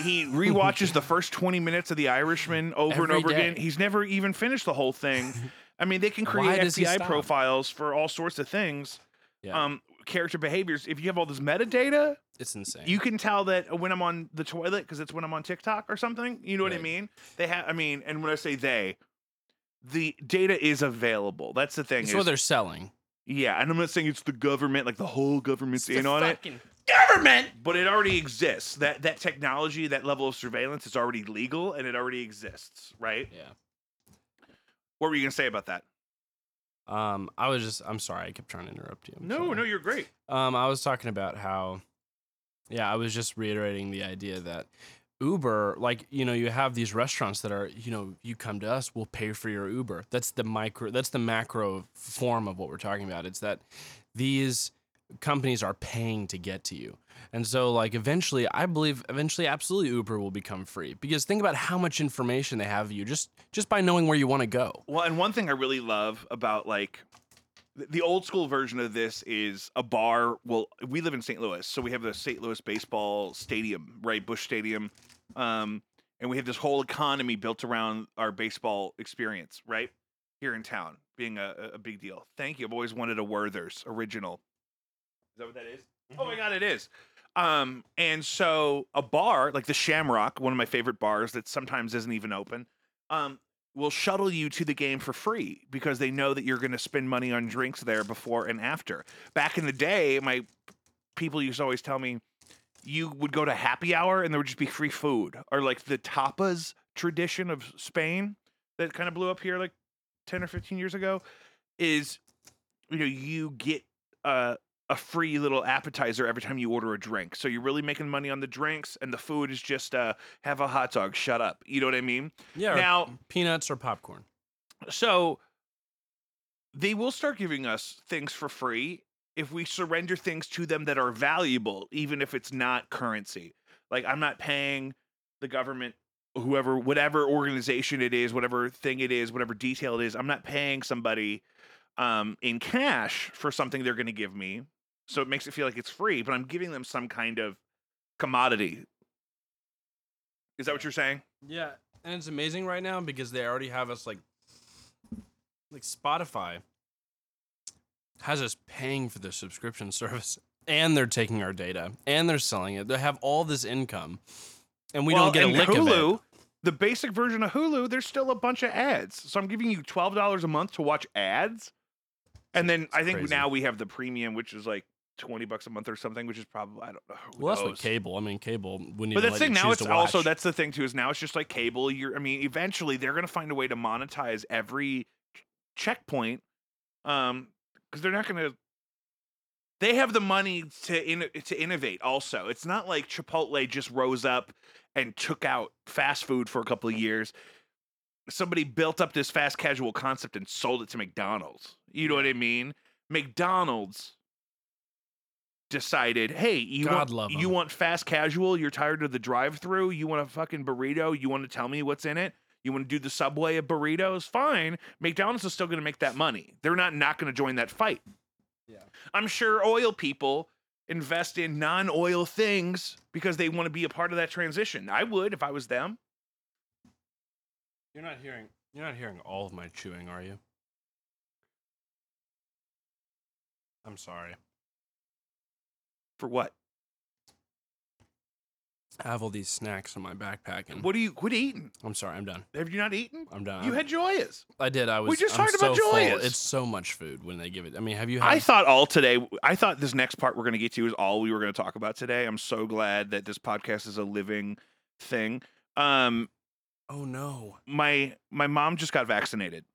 he rewatches the first 20 minutes of The Irishman over and Every over again. He's never even finished the whole thing. I mean, they can create FBI profiles for all sorts of things. Yeah. Um, character behaviors. If you have all this metadata, It's insane. you can tell that when I'm on the toilet because it's when I'm on TikTok or something. You know what I mean? They have. I mean, and when I say they, the data is available. That's the thing. it's is- what they're selling. yeah, and I'm not saying it's the government, like the whole government's in on it Government. but it already exists. That that technology, that level of surveillance is already legal and it already exists, right? Yeah. What were you gonna say about that? Um, I was just I'm sorry, I kept trying to interrupt you. I'm No, sorry. no, you're great. Um, I was talking about how, yeah, I was just reiterating the idea that Uber, like, you know, you have these restaurants that are, you know, you come to us, we'll pay for your Uber. That's the micro, that's the macro form of what we're talking about. It's that these companies are paying to get to you. And so, like, eventually, I believe eventually, absolutely, Uber will become free because think about how much information they have of you just just by knowing where you want to go. Well, and one thing I really love about like the old school version of this is a bar. Well, we live in St. Louis, so we have the St. Louis baseball stadium, right? Busch Stadium. Um, and we have this whole economy built around our baseball experience, right? Here in town, being a, a- a big deal. Thank you. I've always wanted a Werther's original. Is that what that is? Oh my god, it is. Um, and so a bar like the Shamrock, one of my favorite bars that sometimes isn't even open, um, will shuttle you to the game for free because they know that you're going to spend money on drinks there before and after. Back in the day, my people used to always tell me you would go to happy hour and there would just be free food or like the tapas tradition of Spain that kind of blew up here like 10 or 15 years ago is you know you get uh a free little appetizer every time you order a drink. So you're really making money on the drinks and the food is just uh have a hot dog, shut up. You know what I mean? Yeah. or Now- peanuts or popcorn. So they will start giving us things for free if we surrender things to them that are valuable, even if it's not currency. Like I'm not paying the government, whoever, whatever organization it is, whatever thing it is, whatever detail it is, I'm not paying somebody um, in cash for something they're going to give me. So it makes it feel like it's free, but I'm giving them some kind of commodity. Is that what you're saying? Yeah, and it's amazing right now because they already have us like like Spotify has us paying for their subscription service and they're taking our data and they're selling it. They have all this income and we Well, don't get a lick Hulu, of it. the basic version of Hulu, there's still a bunch of ads. So I'm giving you twelve dollars a month to watch ads, and then I think crazy. now we have the premium, which is like twenty bucks a month or something, which is probably I don't know. Well, that's knows? what cable. I mean, cable wouldn't But that's the thing now. It's also that's the thing too is now it's just like cable. You're I mean, eventually they're gonna find a way to monetize every checkpoint, um, because they're not gonna. They have the money to in, to innovate. Also, it's not like Chipotle just rose up and took out fast food for a couple of years. Somebody built up this fast casual concept and sold it to McDonald's. You know what I mean? McDonald's decided, hey, you God want love you 'em. want fast casual? You're tired of the drive-through? You want a fucking burrito? You want to tell me what's in it? You want to do the subway of burritos? Fine. McDonald's is still going to make that money. They're not not going to join that fight. Yeah. I'm sure oil people invest in non-oil things because they want to be a part of that transition. I would if I was them. You're not hearing. You're not hearing all of my chewing, are you? I'm sorry. For what? I have all these snacks in my backpack, and What are you quit eating? I'm sorry. I'm done. Have you not eaten? I'm done. You had Gioia's. I did. I was. just I'm talked about so full. Gioia's. It's so much food when they give it. I mean, have you? Had, I thought all today. I thought this next part we're going to get to is all we were going to talk about today. I'm so glad that this podcast is a living thing. Um, oh no. my my mom just got vaccinated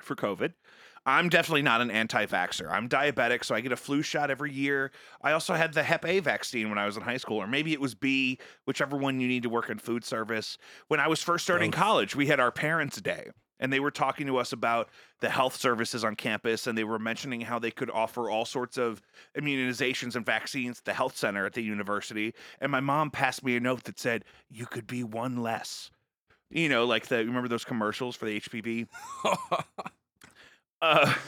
for COVID. I'm definitely not an anti-vaxxer. I'm diabetic, so I get a flu shot every year. I also had the Hep A vaccine when I was in high school, or maybe it was B, whichever one you need to work in food service. When I was first starting Both. college, we had our parents' day, and they were talking to us about the health services on campus, and they were mentioning how they could offer all sorts of immunizations and vaccines at the health center at the university. And my mom passed me a note that said, "You could be one less." You know, like the remember those commercials for the HPV. Uh,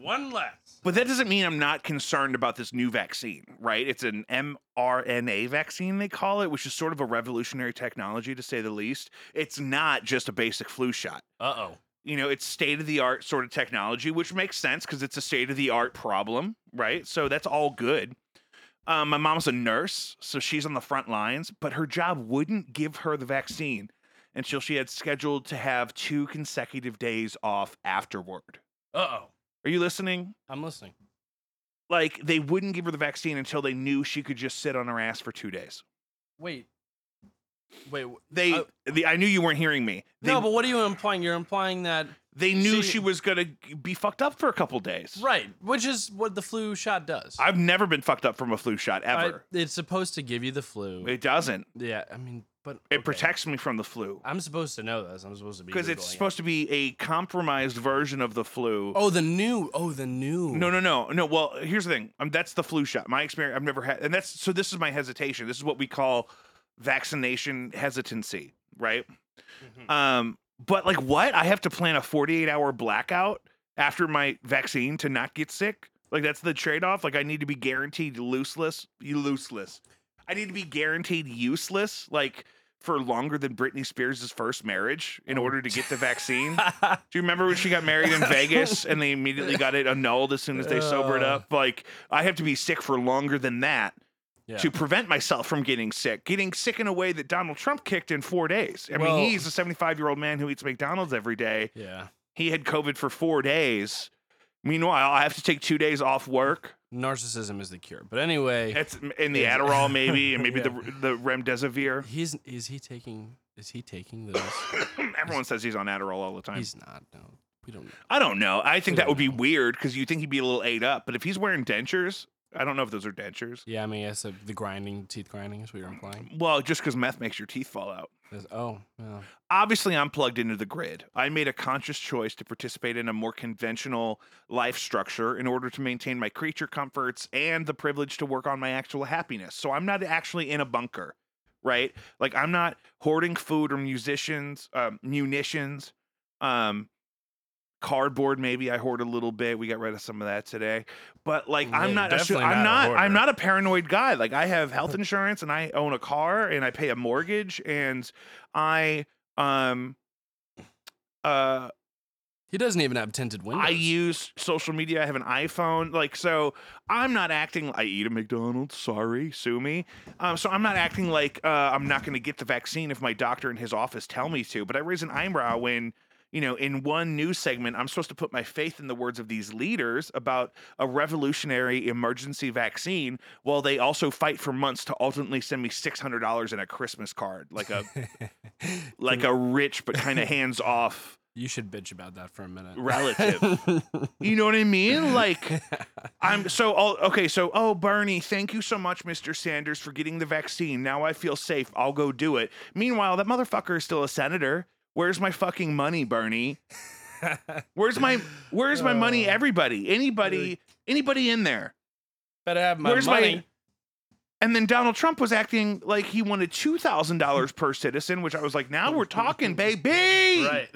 One less. but that doesn't mean I'm not concerned about this new vaccine, right? It's an mRNA vaccine, they call it, which is sort of a revolutionary technology to say the least. It's not just a basic flu shot. Uh oh. You know, it's state of the art sort of technology, which makes sense because it's a state of the art problem, right? So that's all good. Um, my mom's a nurse, so she's on the front lines, but her job wouldn't give her the vaccine until she had scheduled to have two consecutive days off afterward. Uh oh. Are you listening? I'm listening. like they wouldn't give her the vaccine until they knew she could just sit on her ass for two days. Wait. Wait. wh- They, Uh, the, I knew you weren't hearing me. They, no, but what are you implying? You're implying that they knew she- she was gonna be fucked up for a couple days. right, which is what the flu shot does. I've never been fucked up from a flu shot I- ever. it's supposed to give you the flu. it doesn't. yeah, I mean, but It okay. protects me from the flu I'm supposed to know this. I'm supposed to be because it's Googling it. supposed to be a compromised version of the flu. Oh, the new. Oh, the new. No, no, no, no. Well, here's the thing. Um, that's the flu shot. My experience. I've never had, and that's so. This is my hesitation. This is what we call vaccination hesitancy, right? Mhm. Um, but like what? I have to plan a 48 hour blackout after my vaccine to not get sick? Like that's the trade off? Like I need to be guaranteed looseless, you looseless. I need to be guaranteed useless, like for longer than Britney Spears' first marriage in Oh. order to get the vaccine. Do you remember when she got married in Vegas and they immediately got it annulled as soon as they sobered up? Like I have to be sick for longer than that yeah. to prevent myself from getting sick. Getting sick in a way that Donald Trump kicked in four days. I Well- mean, he's a 75 year old man who eats McDonald's every day. yeah. He had COVID for four days. Meanwhile, I have to take two days off work. Narcissism is the cure. But anyway, It's in the. Adderall, maybe, and maybe the the remdesivir. he's is he taking is he taking those? Everyone says he's on Adderall all the time. he's not. No, we don't. know. I don't know. I think that would be weird because you think he'd be a little ate up. But if he's wearing dentures, I don't know if those are dentures. Yeah, I mean, the, the grinding, teeth grinding is what you're implying. Well, just because meth makes your teeth fall out. Oh, yeah. obviously I'm plugged into the grid. I made a conscious choice to participate in a more conventional life structure in order to maintain my creature comforts and the privilege to work on my actual happiness. So I'm not actually in a bunker, right? Like I'm not hoarding food or musicians, um, munitions, um, cardboard. Maybe I hoard a little bit. We got rid of some of that today, but like I'm not. A, I'm not. I'm not a paranoid guy. Like I have health insurance and I own a car and I pay a mortgage and I um uh He doesn't even have tinted windows. I use social media. I have an iPhone. Like, so I'm not acting. I eat a McDonald's. Sorry, sue me. Um, so I'm not acting like uh, I'm not going to get the vaccine if my doctor in his office tell me to. But I raise an eyebrow when, you know, in one news segment, I'm supposed to put my faith in the words of these leaders about a revolutionary emergency vaccine, while they also fight for months to ultimately send me six hundred dollars in a Christmas card, like a like a rich but kind of hands off You should bitch about that for a minute. Relative. You know what I mean? Like I'm so oh, okay. So oh, Bernie, thank you so much, Mr. Sanders, for getting the vaccine. Now I feel safe. I'll go do it. Meanwhile, that motherfucker is still a senator. Where's my fucking money, Bernie? Where's my Where's my money? Uh, Everybody, anybody, anybody in there? Better have my Where's my- money. And then Donald Trump was acting like he wanted two thousand dollars per citizen, which I was like, now we're talking, baby. right.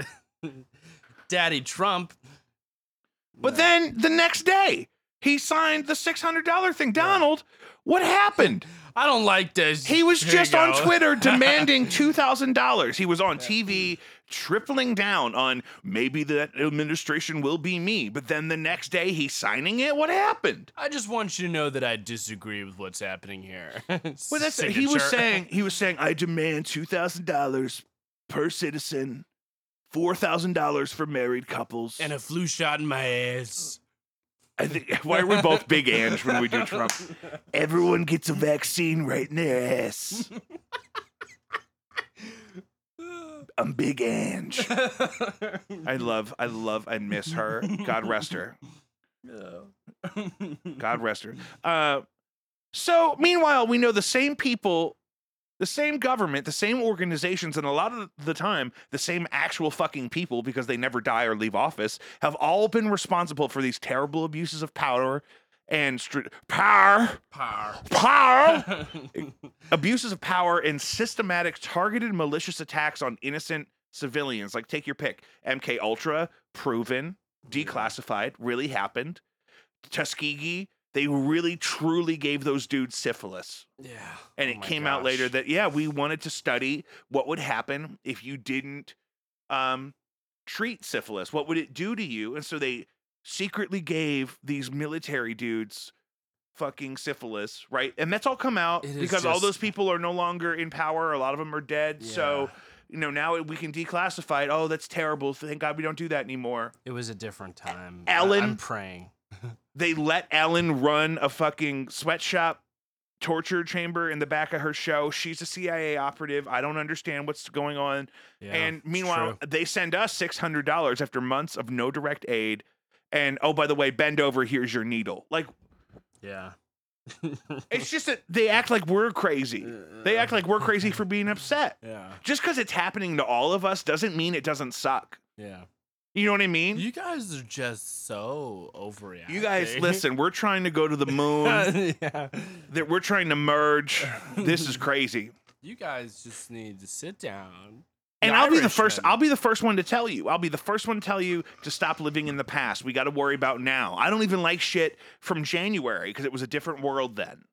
Daddy Trump. But then the next day, he signed the six hundred dollar thing. Donald, what happened? I don't like this. He was Here you just on go. Twitter demanding two thousand dollars. He was on TV tripling down on maybe that administration will be me. But then the next day, he's signing it. What happened? I just want you to know that I disagree with what's happening here. Well, that's he was saying. He was saying, I demand two thousand dollars per citizen, four thousand dollars for married couples. and a flu shot in my ass. I think why are we both big Ang when we do Trump? Everyone gets a vaccine right in their ass. I'm big Ang. I love, I love, I miss her. God rest her. God rest her. Uh, so, meanwhile, we know the same people, the same government, the same organizations, and a lot of the time, the same actual fucking people, because they never die or leave office, have all been responsible for these terrible abuses of power and str- power, Power. power, abuses of power, and systematic, targeted, malicious attacks on innocent civilians. Like, take your pick: MK Ultra, proven, declassified, really happened. Tuskegee, they really truly gave those dudes syphilis. yeah. And Oh it my came out later that, yeah, we wanted to study what would happen if you didn't um, treat syphilis. What would it do to you? And so they secretly gave these military dudes fucking syphilis, right? And that's all come out because all those people are no longer in power. A lot of them are dead. So, you know, now we can declassify it. Oh, that's terrible. Thank God we don't do that anymore. it was a different time. Ellen- I'm praying. they let Ellen run a fucking sweatshop torture chamber in the back of her show. She's a CIA operative. I don't understand what's going on. Yeah, and meanwhile, they send us $600 after months of no direct aid. And oh, by the way, bend over, here's your needle. Like, yeah. it's just that they act like we're crazy. They act like we're crazy for being upset. Yeah. Just because it's happening to all of us doesn't mean it doesn't suck. Yeah. You know what I mean? You guys are just so overreacting. You guys, listen, we're trying to go to the moon. yeah. that we're trying to merge. This is crazy. You guys just need to sit down. And I'll be the first I'll be the first one to tell you. I'll be the first one to tell you to stop living in the past. We got to worry about now. I don't even like shit from January because it was a different world then.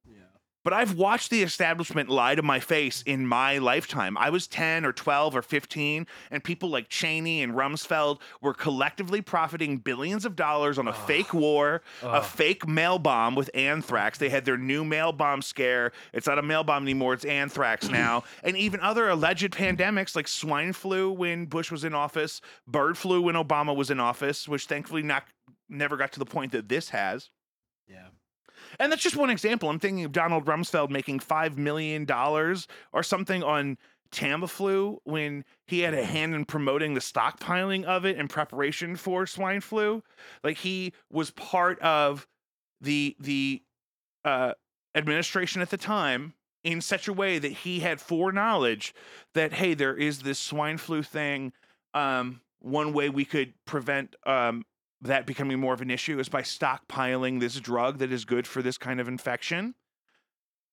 But I've watched the establishment lie to my face in my lifetime. I was 10 or 12 or 15, and people like Cheney and Rumsfeld were collectively profiting billions of dollars on a fake war, a fake mail bomb with anthrax. They had their new mail bomb scare. It's not a mail bomb anymore, it's anthrax now. and even other alleged pandemics like swine flu when Bush was in office, bird flu when Obama was in office, which thankfully not never got to the point that this has. Yeah. And that's just one example. I'm thinking of Donald Rumsfeld making $5 million or something on Tamiflu when he had a hand in promoting the stockpiling of it in preparation for swine flu. Like he was part of the the uh, administration at the time in such a way that he had foreknowledge that hey, there is this swine flu thing. Um, one way we could prevent um, that becoming more of an issue is by stockpiling this drug that is good for this kind of infection.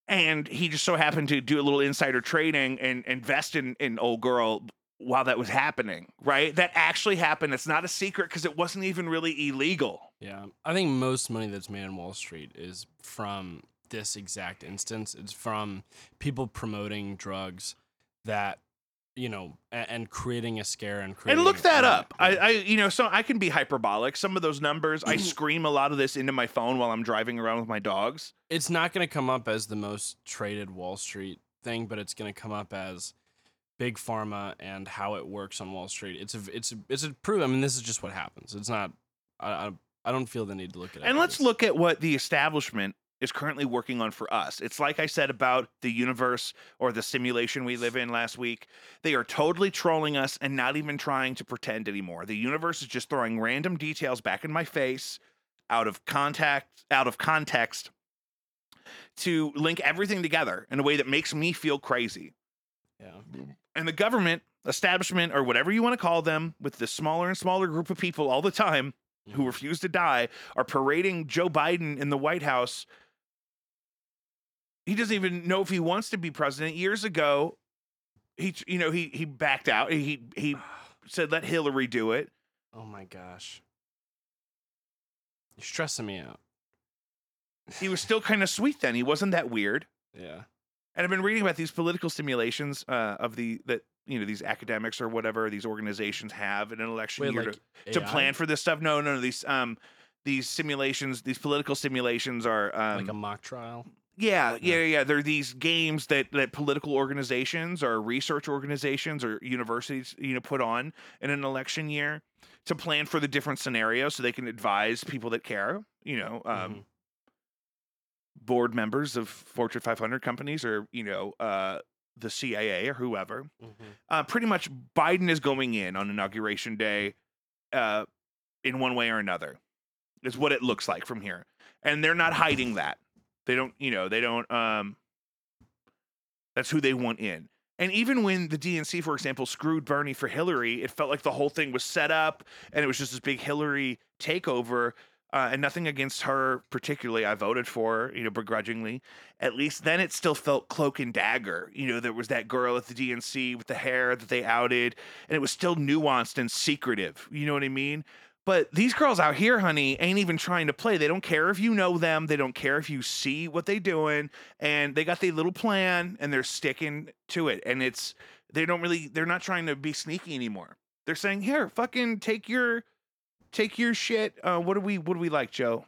And he just so happened to do a little insider trading and invest in in old girl while that was happening, right? That actually happened. It's not a secret because it wasn't even really illegal. Yeah. I think most money that's made on Wall Street is from this exact instance. It's from people promoting drugs that, you know, and, and creating a scare and creating. And look that up. I, I, you know, so I can be hyperbolic. Some of those numbers, I scream a lot of this into my phone while I'm driving around with my dogs. it's not going to come up as the most traded Wall Street thing, but it's going to come up as big pharma and how it works on Wall Street. It's a it's a, it's a proof. I mean, this is just what happens. It's not. I I, I don't feel the need to look at it. And let's look at what the establishment is currently working on for us. It's like I said about the universe or the simulation we live in last week. They are totally trolling us and not even trying to pretend anymore. The universe is just throwing random details back in my face out of contact out of context to link everything together in a way that makes me feel crazy. Yeah. And the government, establishment, or whatever you want to call them, with this smaller and smaller group of people all the time who Mhm. refuse to die, are parading Joe Biden in the White House. He doesn't even know if he wants to be president. Years ago, he you know he he backed out. He he said let Hillary do it. Oh my gosh. You're stressing me out. He was still kind of sweet then. He wasn't that weird. Yeah. And I've been reading about these political simulations uh, of the that you know these academics or whatever these organizations have in an election Wait, year like to, to plan for this stuff. No, no, no. These um these simulations, these political simulations are um, like a mock trial. Yeah, yeah, Yeah. yeah. They're these games that that political organizations or research organizations or universities you know put on in an election year to plan for the different scenarios so they can advise people that care. You know, um, Mhm. board members of Fortune 500 companies or you know uh, the CIA or whoever. Mhm. Uh, pretty much, Biden is going in on inauguration day, uh, in one way or another. Is what it looks like from here, and they're not hiding that. They don't, you know, they don't. Um, that's who they want in. And even when the DNC, for example, screwed Bernie for Hillary, it felt like the whole thing was set up and it was just this big Hillary takeover. Uh, and nothing against her particularly. I voted for her, you know, begrudgingly. At least then it still felt cloak and dagger. You know, there was that girl at the DNC with the hair that they outed, and it was still nuanced and secretive. You know what I mean? But these girls out here, honey, ain't even trying to play. They don't care if you know them. They don't care if you see what they doing. And they got their little plan and they're sticking to it. And it's they don't really they're not trying to be sneaky anymore. They're saying, here, fucking take your take your shit. Uh, what do we what do we like, Joe?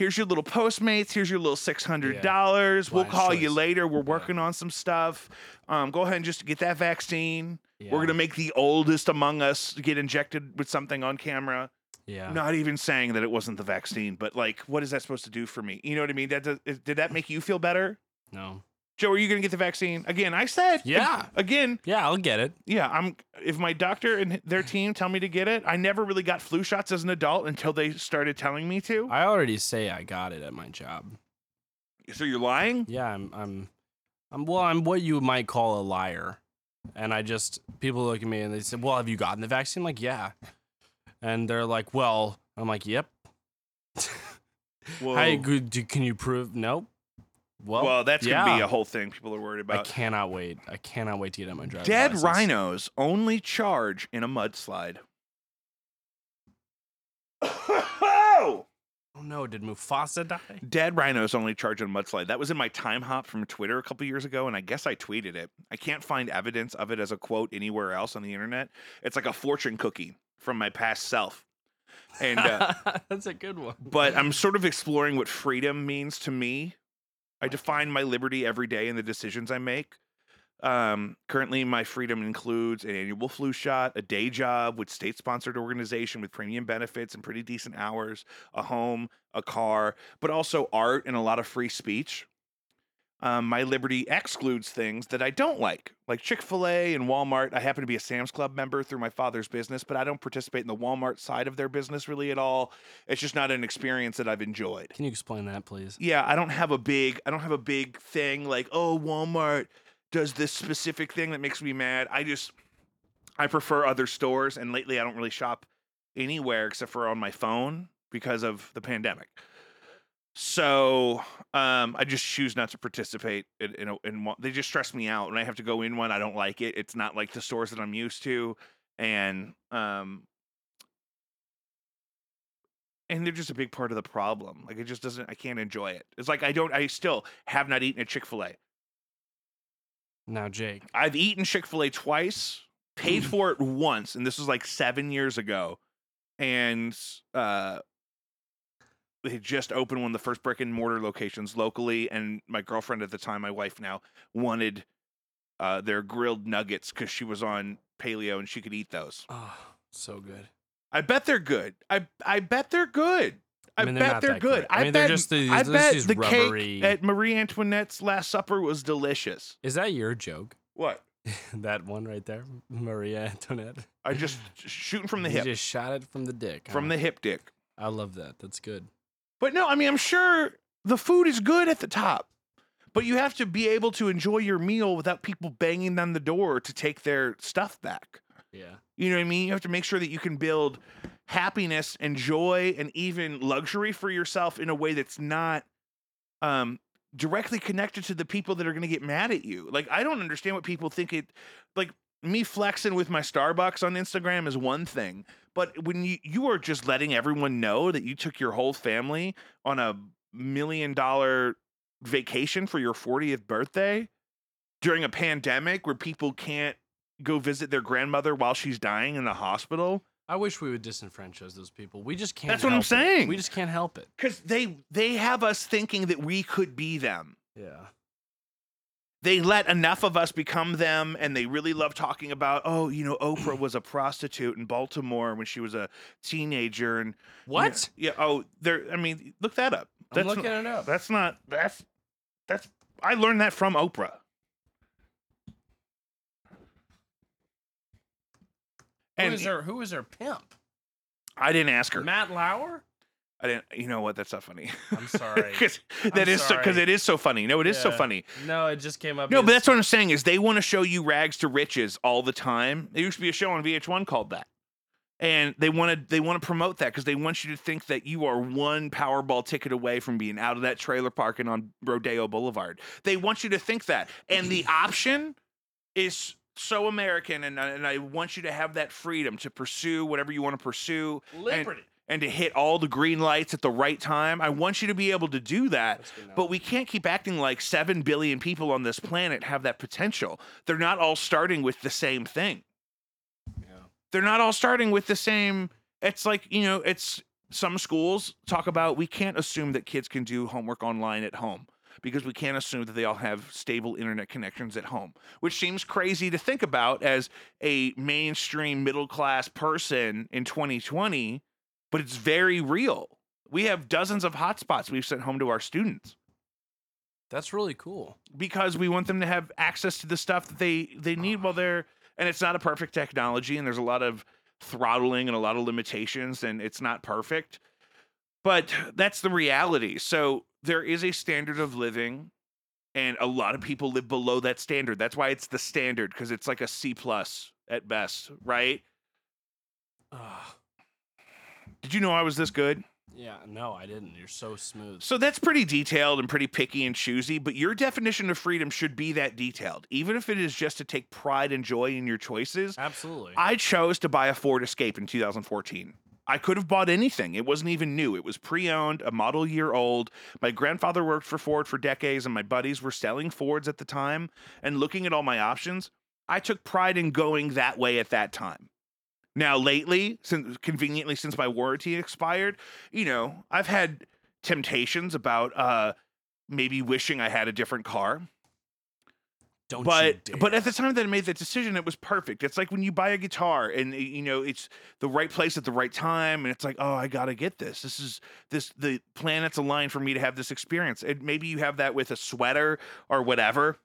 Here's your little Postmates. Here's your little six hundred dollars. We'll Wise call you later. We're Yeah. working on some stuff. Um, go ahead and just get that vaccine. Yeah. We're gonna make the oldest among us get injected with something on camera. Yeah. Not even saying that it wasn't the vaccine, but like, what is that supposed to do for me? You know what I mean? That does, did that make you feel better, No. Joe? Are you gonna get the vaccine again? I said, Yeah. again, Yeah, I'll get it. yeah. I'm. If my doctor and their team tell me to get it, I never really got flu shots as an adult until they started telling me to. I already say I got it at my job. So you're lying? Yeah, I'm I'm I'm well, I'm what you might call a liar. And I just people look at me and they say, "Well, have you gotten the vaccine?" I'm like, "Yeah." And they're like, "Well," I'm like, "Yep." Whoa. Hey, good. do- Can you prove? Nope. Well, Well, that's gonna be a whole thing people are worried about. I cannot wait. I cannot wait to get out my driver's Dead license. rhinos only charge in a mudslide. oh! Oh no! Did Mufasa die? Dead rhinos only charge on mudslide. That was in my time hop from Twitter a couple years ago, and I guess I tweeted it. I can't find evidence of it as a quote anywhere else on the internet. It's like a fortune cookie from my past self. And uh, that's a good one. but I'm sort of exploring what freedom means to me. I define my liberty every day in the decisions I make. Um, currently, my freedom includes an annual flu shot, a day job with state sponsored organization with premium benefits and pretty decent hours, a home, a car, but also art and a lot of free speech. Um, my liberty excludes things that I don't like, like Chick fil A and Walmart. I happen to be a Sam's Club member through my father's business, but I don't participate in the Walmart side of their business really at all. It's just not an experience that I've enjoyed. Can you explain that, please? Yeah, I don't have a big I don't have a big thing like, "Oh, Walmart does this specific thing that makes me mad." I just I prefer other stores and lately I don't really shop anywhere except for on my phone because of the pandemic. So, um I just choose not to participate in in, a, in one. They just stress me out when I have to go in one. I don't like it. It's not like the stores that I'm used to and um and they're just a big part of the problem. Like it just doesn't. I can't enjoy it. It's like I don't. I still have not eaten at Chick Fil A. Now, Jake. I've eaten Chick Fil A twice, paid for it once, and this was like seven years ago. And uh, they had just opened one of the first brick and mortar locations locally, and my girlfriend at the time, my wife now, wanted uh, their grilled nuggets because she was on paleo and she could eat those. Oh, so good. I bet they're good. I I bet they're good. I, I mean, they're bet they're good. I I, mean, they're bet, just these- I bet just the rubbery- cake at Marie Antoinette's Last Supper was delicious. Is that your joke? What? that one right there, Maria Antoinette. I just shooting from the You hip, just shot it from the dick. from huh? the hip dick. I love that. That's good. But no, I mean, I'm sure the food is good at the top, but you have to be able to enjoy your meal without people banging on the door to take their stuff back. Yeah. You know what I mean? You have to make sure that you can build happiness and joy and even luxury for yourself in a way that's not um directly connected to the people that are going to get mad at you. Like I don't understand what people think it like me flexing with my Starbucks on Instagram is one thing, but when you you are just letting everyone know that you took your whole family on a million dollar vacation for your 40th birthday during a pandemic where people can't go visit their grandmother while she's dying in the hospital I wish we would disenfranchise those people. We just can't. That's what I'm help it. saying. We just can't help it. because they they have us thinking that we could be them Yeah. They let enough of us become them and they really love talking about oh you know oprah was a prostitute in baltimore when she was a teenager and What? yeah, yeah oh there i mean look that up I'm that's looking not, it up. that's not that's that's i learned that from oprah Who and is her? Who is her pimp? i didn't ask her Matt Lauer. I didn't you know what that's not funny I'm sorry. because that is because sorry. it is so funny no it is so funny No, it just came up. No, as- but that's what I'm saying is they want to show you rags to riches all the time. There used to be a show on VH1 called that. And they want to they want to promote that because they want you to think that you are one Powerball ticket away from being out of that trailer park and on Rodeo Boulevard. They want you to think that. And the option is so American and, I- and I want you to have that freedom to pursue whatever you want to pursue Liberty. and to hit all the green lights at the right time. I want you to be able to do that. But we can't keep acting like 7 billion people on this planet have that potential. They're not all starting with the same thing. Yeah. They're not all starting with the same. It's like, you know, it's some schools talk about we can't assume that kids can do homework online at home because we can't assume that they all have stable internet connections at home, which seems crazy to think about as a mainstream middle class person in 2020, but it's very real. We have dozens of hotspots we've sent home to our students That's really cool. because we want them to have access to the stuff that they they need while they're and it's not a perfect technology and there's a lot of throttling and a lot of limitations and it's not perfect but that's the reality so there is a standard of living and a lot of people live below that standard that's why it's the standard because it's like a c plus at best right Ugh. Did you know i was this good Yeah. No, I didn't. You're so smooth. So that's pretty detailed and pretty picky and choosy, but your definition of freedom should be that detailed, even if it is just to take pride and joy in your choices. Absolutely. I chose to buy a Ford Escape in 2014. I could have bought anything. It wasn't even new. It was pre owned, a model year old. My grandfather worked for Ford for decades, and my buddies were selling Fords at the time. And looking at all my options, I took pride in going that way at that time. Now, lately, since conveniently since my warranty expired, you know, I've had temptations about uh maybe wishing I had a different car Don't you but but at the time that I made that decision, it was perfect. It's like when you buy a guitar and you know it's the right place at the right time, and it's like, oh, I gotta get this. This is this the planets aligned for me to have this experience. And maybe you have that with a sweater or whatever.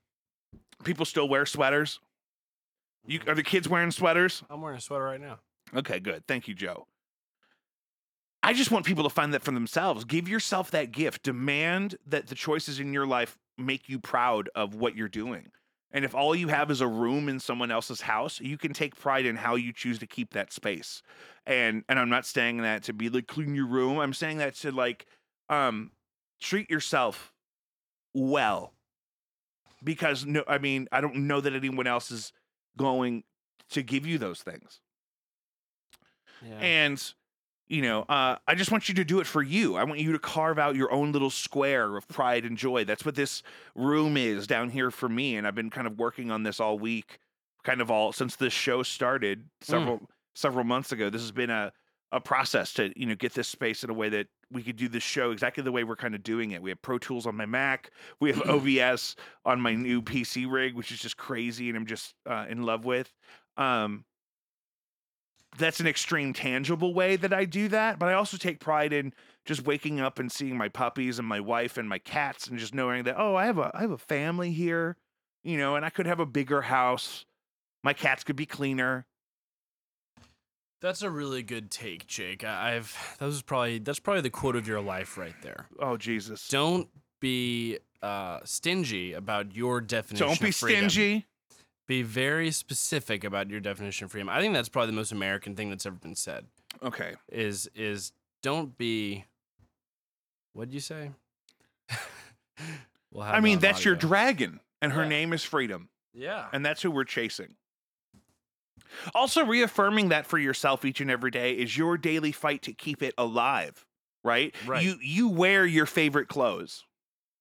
People still wear sweaters. You are the kids wearing sweaters? I'm wearing a sweater right now. Okay, good. Thank you, Joe. I just want people to find that for themselves. Give yourself that gift. Demand that the choices in your life make you proud of what you're doing. And if all you have is a room in someone else's house, you can take pride in how you choose to keep that space. And and I'm not saying that to be like clean your room. I'm saying that to like um treat yourself well. Because no I mean, I don't know that anyone else is going to give you those things. Yeah. And you know, uh, I just want you to do it for you. I want you to carve out your own little square of pride and joy. That's what this room is down here for me. And I've been kind of working on this all week, kind of all since this show started several several months ago. This has been a a process to you know get this space in a way that we could do this show exactly the way we're kind of doing it. We have Pro Tools on my Mac, we have OBS on my new PC rig, which is just crazy, and I'm just uh, in love with. Um, that's an extreme tangible way that I do that, but I also take pride in just waking up and seeing my puppies and my wife and my cats and just knowing that oh, I have a I have a family here, you know, and I could have a bigger house. My cats could be cleaner. That's a really good take, Jake. I've that was probably that's probably the quote of your life right there. Oh Jesus. Don't be uh, stingy about your definition. Don't be stingy. Be very specific about your definition of freedom. I think that's probably the most American thing that's ever been said. Okay. Is is don't be. What'd you say? we'll I mean, that's your dragon and her Yeah. name is freedom. Yeah. and that's who we're chasing. Also, reaffirming that for yourself each and every day is your daily fight to keep it alive, right? Right. You you wear your favorite clothes.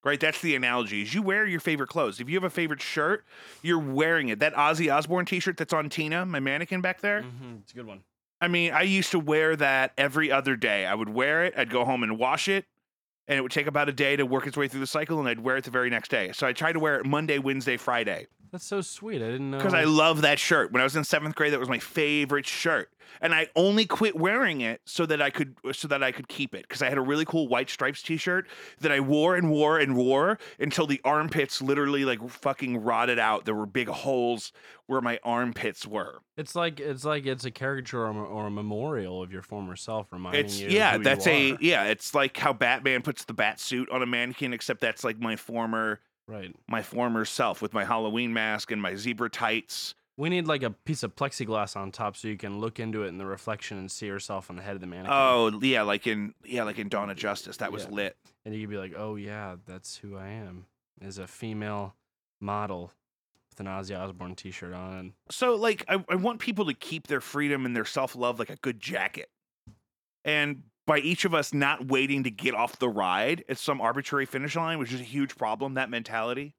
Right, that's the analogy. Is you wear your favorite clothes. If you have a favorite shirt, you're wearing it. That Ozzy Osbourne T-shirt that's on Tina, my mannequin back there. Mhm, It's a good one. I mean, I used to wear that every other day. I would wear it. I'd go home and wash it, and it would take about a day to work its way through the cycle, and I'd wear it the very next day. So I tried to wear it Monday, Wednesday, Friday That's so sweet. I didn't know. because I love that shirt. When I was in seventh grade, that was my favorite shirt, and I only quit wearing it so that I could so that I could keep it because I had a really cool white stripes T-shirt that I wore and wore and wore until the armpits literally like fucking rotted out. There were big holes where my armpits were. It's like it's like it's a caricature or, a- or a memorial of your former self, reminding It's you. yeah, who you that's a yeah. It's like how Batman puts the bat suit on a mannequin, except that's like my former right. my former self with my Halloween mask and my zebra tights. We need like a piece of plexiglass on top so you can look into it in the reflection and see yourself on the head of the mannequin. Oh yeah, like in yeah, like in Dawn of Justice. That was Yeah. lit. and you could be like, "Oh yeah, that's who I am." As a female model with an Ozzy Osbourne T-shirt on. so like I, I want people to keep their freedom and their self-love like a good jacket and by each of us not waiting to get off the ride at some arbitrary finish line which is a huge problem that mentality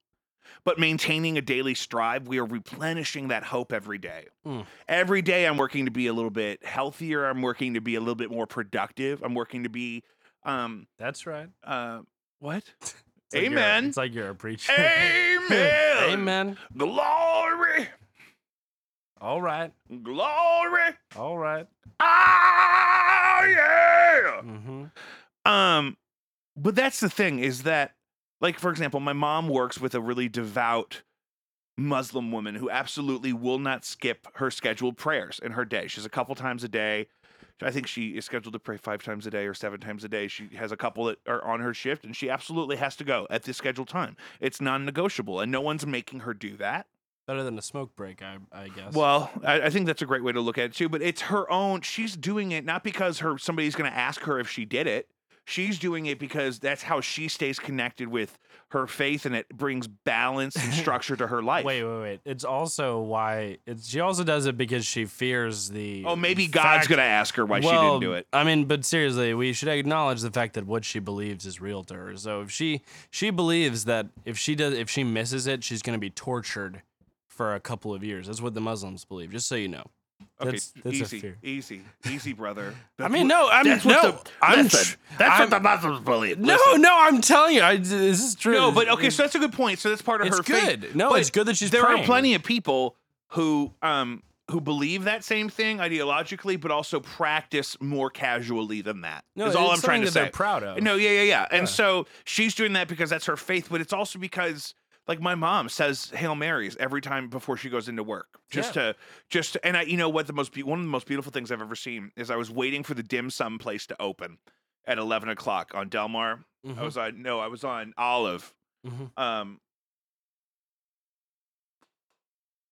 but maintaining a daily strive we are replenishing that hope every day Mm. every day i'm working to be a little bit healthier i'm working to be a little bit more productive i'm working to be um That's right. uh what It's like Amen. it's like you're a preacher. amen Amen. glory All right. glory All right. Ah, yeah. Mm-hmm. Um, but that's the thing is that, like, for example, my mom works with a really devout Muslim woman who absolutely will not skip her scheduled prayers in her day. She's a couple times a day. I think she is scheduled to pray five times a day or seven times a day. She has a couple that are on her shift, and she absolutely has to go at the scheduled time. It's non-negotiable, and no one's making her do that. Better than a smoke break, I, I guess. Well, I, I think that's a great way to look at it too. But it's her own. She's doing it not because her somebody's going to ask her if she did it. She's doing it because that's how she stays connected with her faith, and it brings balance and structure to her life. Wait, wait, wait. It's also why it's she also does it because she fears the Oh, maybe God's fact- to ask her why she didn't do it. I mean, but seriously, we should acknowledge the fact that what she believes is real to her. So if she she believes that if she does if she misses it, she's going to be tortured for a couple of years. That's what the Muslims believe. Just so you know. Okay, That's that's easy, easy, easy, brother. I mean, no, I'm that's no, the- I'm listen, that's I'm- what the Muslims believe. No, Listen. no, I'm telling you, I, this is true. no, but okay, so that's a good point. So that's part of it's her faith. good. No, But it's good that she's there praying. are plenty of people who um who believe that same thing ideologically, but also practice more casually than that. No, is all I'm trying to that say. They're proud of. No, yeah, yeah, yeah. And Yeah. so she's doing that because that's her faith, but it's also because like my mom says Hail Marys every time before she goes into work, just to just to, and I, you know what, the most be- one of the most beautiful things I've ever seen is I was waiting for the dim sum place to open at eleven o'clock on Delmar. Mhm, I was on no, I was on Olive. mhm. Um,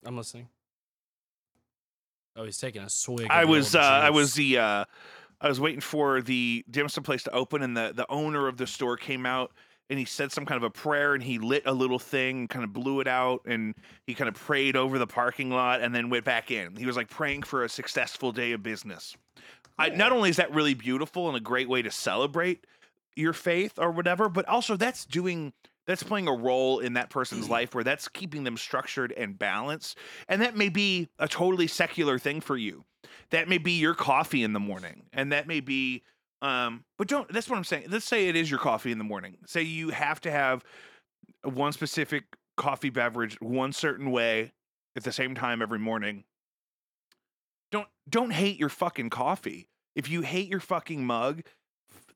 I'm listening. Oh, he's taking a swig. I was uh, I was the uh, I was waiting for the dim sum place to open, and the the owner of the store came out and he said some kind of a prayer, and he lit a little thing, and kind of blew it out, and he kind of prayed over the parking lot, and then went back in. He was like praying for a successful day of business. I, not only is that really beautiful and a great way to celebrate your faith or whatever, but also that's doing that's playing a role in that person's mm. life where that's keeping them structured and balanced. And that may be a totally secular thing for you. That may be your coffee in the morning. And that may be um but don't that's what I'm saying. Let's say it is your coffee in the morning. Say you have to have one specific coffee beverage one certain way at the same time every morning. don't don't hate your fucking coffee. If you hate your fucking mug,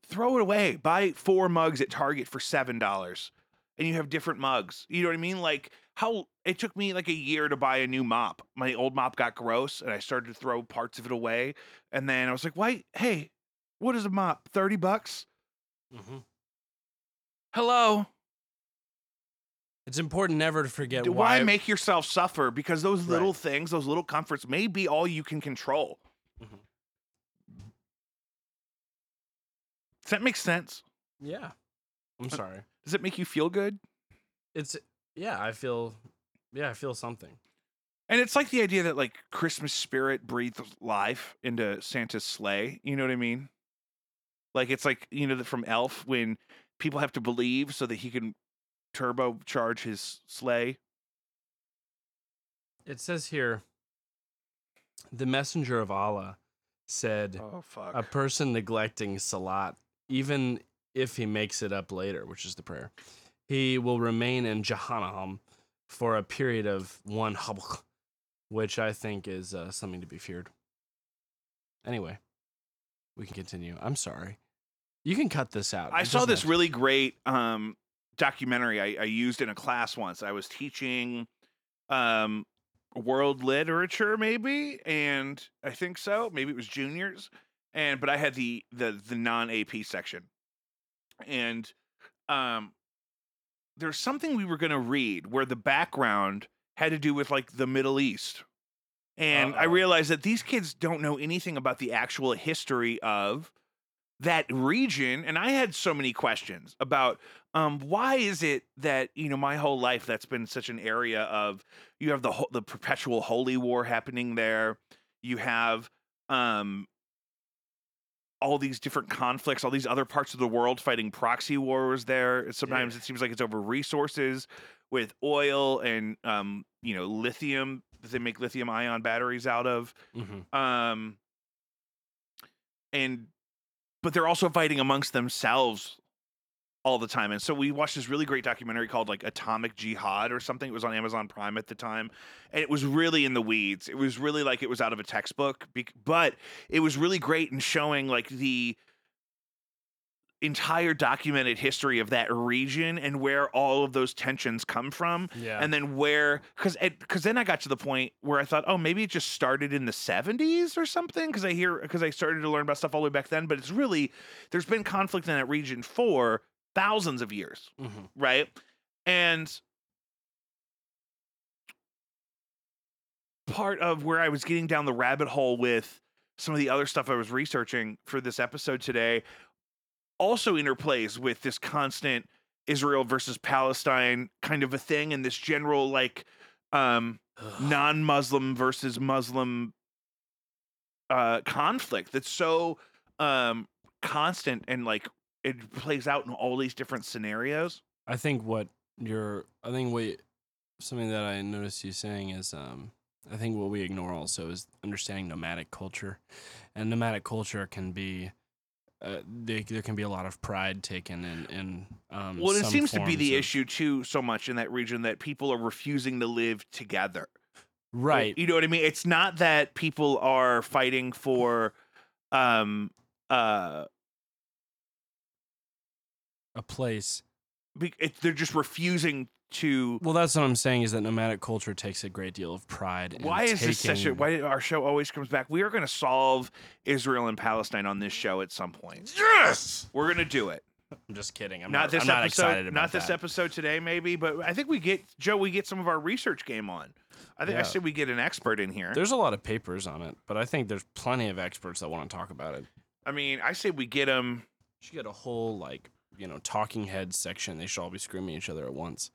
throw it away. Buy four mugs at Target for seven dollars, and you have different mugs. You know what I mean? Like how it took me like a year to buy a new mop. My old mop got gross, and I started to throw parts of it away. And then I was like, "Why? Hey, what is a mop? Thirty bucks? Mm-hmm. Hello." It's important never to forget D- why. why make yourself suffer because those Right. little things those little comforts may be all you can control Mhm. does that make sense yeah. I'm sorry. does it make you feel good It's yeah. I feel yeah. I feel something. and it's like the idea that like christmas spirit breathes life into santa's sleigh you know what i mean like it's like you know from elf when people have to believe so that he can turbocharge his sleigh It says here. The messenger of Allah said, oh fuck "A person neglecting salat, even if he makes it up later, which is the prayer, he will remain in Jahannam for a period of one habq, which I think is uh, something to be feared. Anyway, we can continue. I'm sorry. You can cut this out. I It saw doesn't this have to- really great um, documentary I, I used in a class once. I was teaching um, world literature, maybe, and I think so. Maybe it was juniors, and but I had the the the non AP section, and um, there's something we were going to read where the background had to do with like the Middle East. And I Uh-oh. realized that these kids don't know anything about the actual history of that region and i had so many questions about um, why is it that you know my whole life that's been such an area of you have the ho- the perpetual holy war happening there you have um all these different conflicts all these other parts of the world fighting proxy wars there sometimes Yeah. it seems like it's over resources with oil and um you know lithium that they make lithium ion batteries out of Mhm. um and but they're also fighting amongst themselves all the time and so we watched this really great documentary called like atomic jihad or something. It was on amazon prime at the time and it was really in the weeds. It was really like it was out of a textbook but it was really great in showing like the entire documented history of that region and where all of those tensions come from Yeah. and then where because because then I got to the point where I thought, oh, maybe it just started in the '70s or something. Because I hear because I started to learn about stuff all the way back then, but it's really there's been conflict in that region for thousands of years, Mhm. right? And part of where I was getting down the rabbit hole with some of the other stuff I was researching for this episode today also interplays with this constant Israel versus Palestine kind of a thing and this general like um non-Muslim versus Muslim uh conflict that's so um constant and like it plays out in all these different scenarios. I think what you're, I think what something that I noticed you saying is, um, I think what we ignore also is understanding nomadic culture, and nomadic culture can be, uh, they, there can be a lot of pride taken in in. Um, Well, it seems to be the of- issue too so much in that region that people are refusing to live together. right? You know what I mean? It's not that people are fighting for um uh A place. be- it, they're just refusing to Well, that's what I'm saying is that nomadic culture takes a great deal of pride. in why is this such a why our show always comes back we are going to solve israel and palestine on this show at some point yes we're going to do it I'm just kidding. I'm not, not, this I'm not episode excited about not this that. episode today maybe but i think we get joe we get some of our research game on i think i Yeah. said we get an expert in here There's a lot of papers on it, but I think there's plenty of experts that want to talk about it. i mean i say we get them should get a whole like you know talking head section. They should all be screaming at each other at once.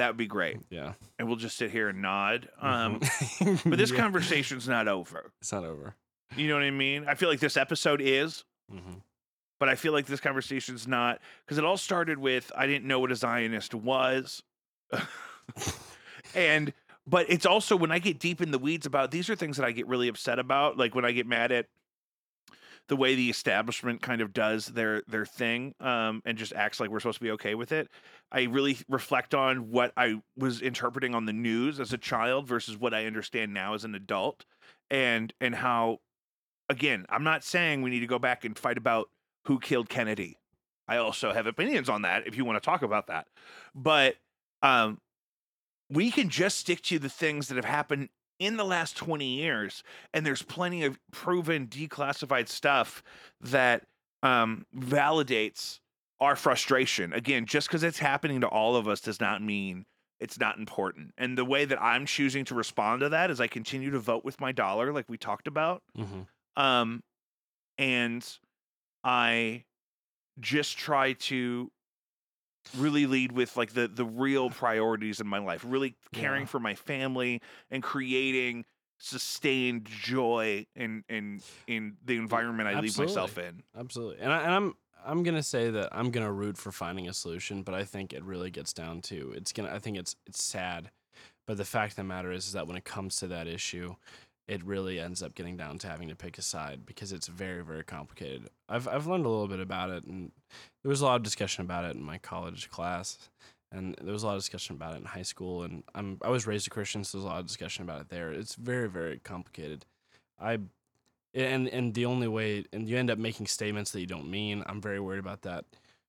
That would be great Yeah. and we'll just sit here and nod um Mhm. but this Yeah. conversation's not over it's not over. you know what i mean i feel like this episode is hmm but I feel like this conversation's not because it all started with I didn't know what a Zionist was, and but it's also when I get deep in the weeds about these are things that I get really upset about, like when I get mad at the way the establishment kind of does their their thing um, and just acts like we're supposed to be okay with it. I really reflect on what I was interpreting on the news as a child versus what I understand now as an adult, and and how, again, I'm not saying we need to go back and fight about who killed Kennedy. I also have opinions on that if you want to talk about that, but um, we can just stick to the things that have happened in the last 20 years and there's plenty of proven declassified stuff that um, validates our frustration again just because it's happening to all of us does not mean it's not important and the way that i'm choosing to respond to that is i continue to vote with my dollar like we talked about Mm-hmm. um, and i just try to really lead with like the the real priorities in my life really caring Yeah. for my family and creating sustained joy in in in the environment i leave myself in Absolutely. And, I, and I'm I'm gonna say that I'm gonna root for finding a solution, but I think it really gets down to it's gonna. I think it's it's sad, but the fact of the matter is, is that when it comes to that issue, it really ends up getting down to having to pick a side because it's very very complicated. I've I've learned a little bit about it, and there was a lot of discussion about it in my college class, and there was a lot of discussion about it in high school. And I'm I was raised a Christian, so there's a lot of discussion about it there. It's very very complicated. I and and the only way and you end up making statements that you don't mean. I'm very worried about that.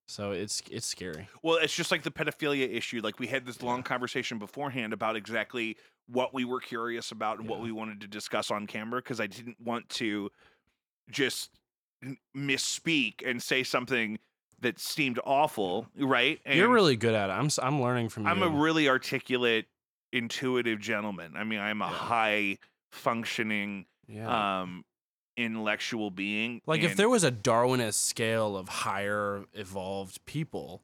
So it's it's scary. well it's just like the pedophilia issue like we had this long conversation beforehand about exactly what we were curious about and what we wanted to discuss on camera because i didn't want to just misspeak and say something that seemed awful right And You're really good at it. I'm I'm learning from you. I'm a really articulate, intuitive gentleman. I mean, I'm a Yeah. high functioning, yeah. um, intellectual being. like if there was a Darwinist scale of higher evolved people,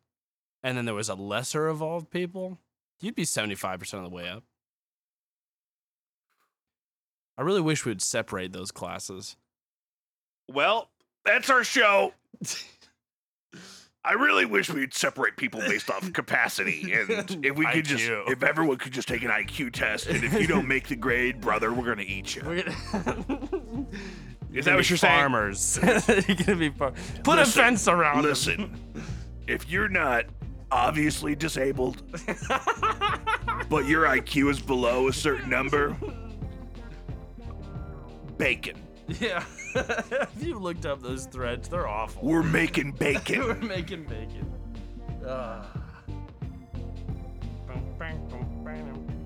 and then there was a lesser evolved people, you'd be 75 percent of the way up. I really wish we'd separate those classes. well, that's our show. I really wish we'd separate people based off capacity, and if we could just, if everyone could just take an IQ test, and if you don't make the grade, brother, we're gonna eat you. We're gonna. Is that what you're saying? Farmers. you're gonna be far- Put Listen, a fence around. Listen, if you're not obviously disabled, but your IQ is below a certain number, bacon. Yeah. if you looked up those threads? They're awful. We're making bacon. We're making bacon. Ah.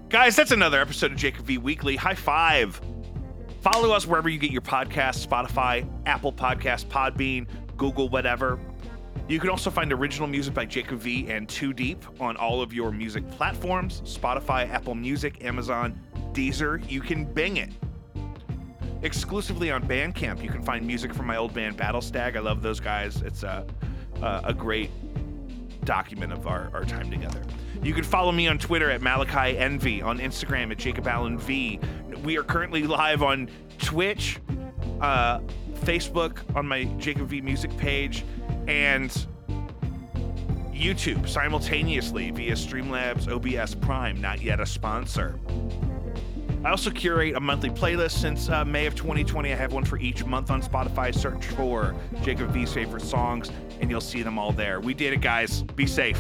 Guys, that's another episode of Jacob V Weekly. High five. Follow us wherever you get your podcasts Spotify, Apple Podcasts, Podbean, Google, whatever. You can also find original music by Jacob V and Too Deep on all of your music platforms Spotify, Apple Music, Amazon, Deezer. You can bing it. Exclusively on Bandcamp, you can find music from my old band Battle Stag. I love those guys. It's a, a, a great document of our, our time together. You can follow me on Twitter at Malachi Envy, on Instagram at Jacob Allen V. We are currently live on Twitch, uh, Facebook on my Jacob V Music page, and YouTube simultaneously via Streamlabs OBS Prime, not yet a sponsor. I also curate a monthly playlist since uh, May of 2020. I have one for each month on Spotify. Search for Jacob V's favorite songs, and you'll see them all there. We did it, guys. Be safe.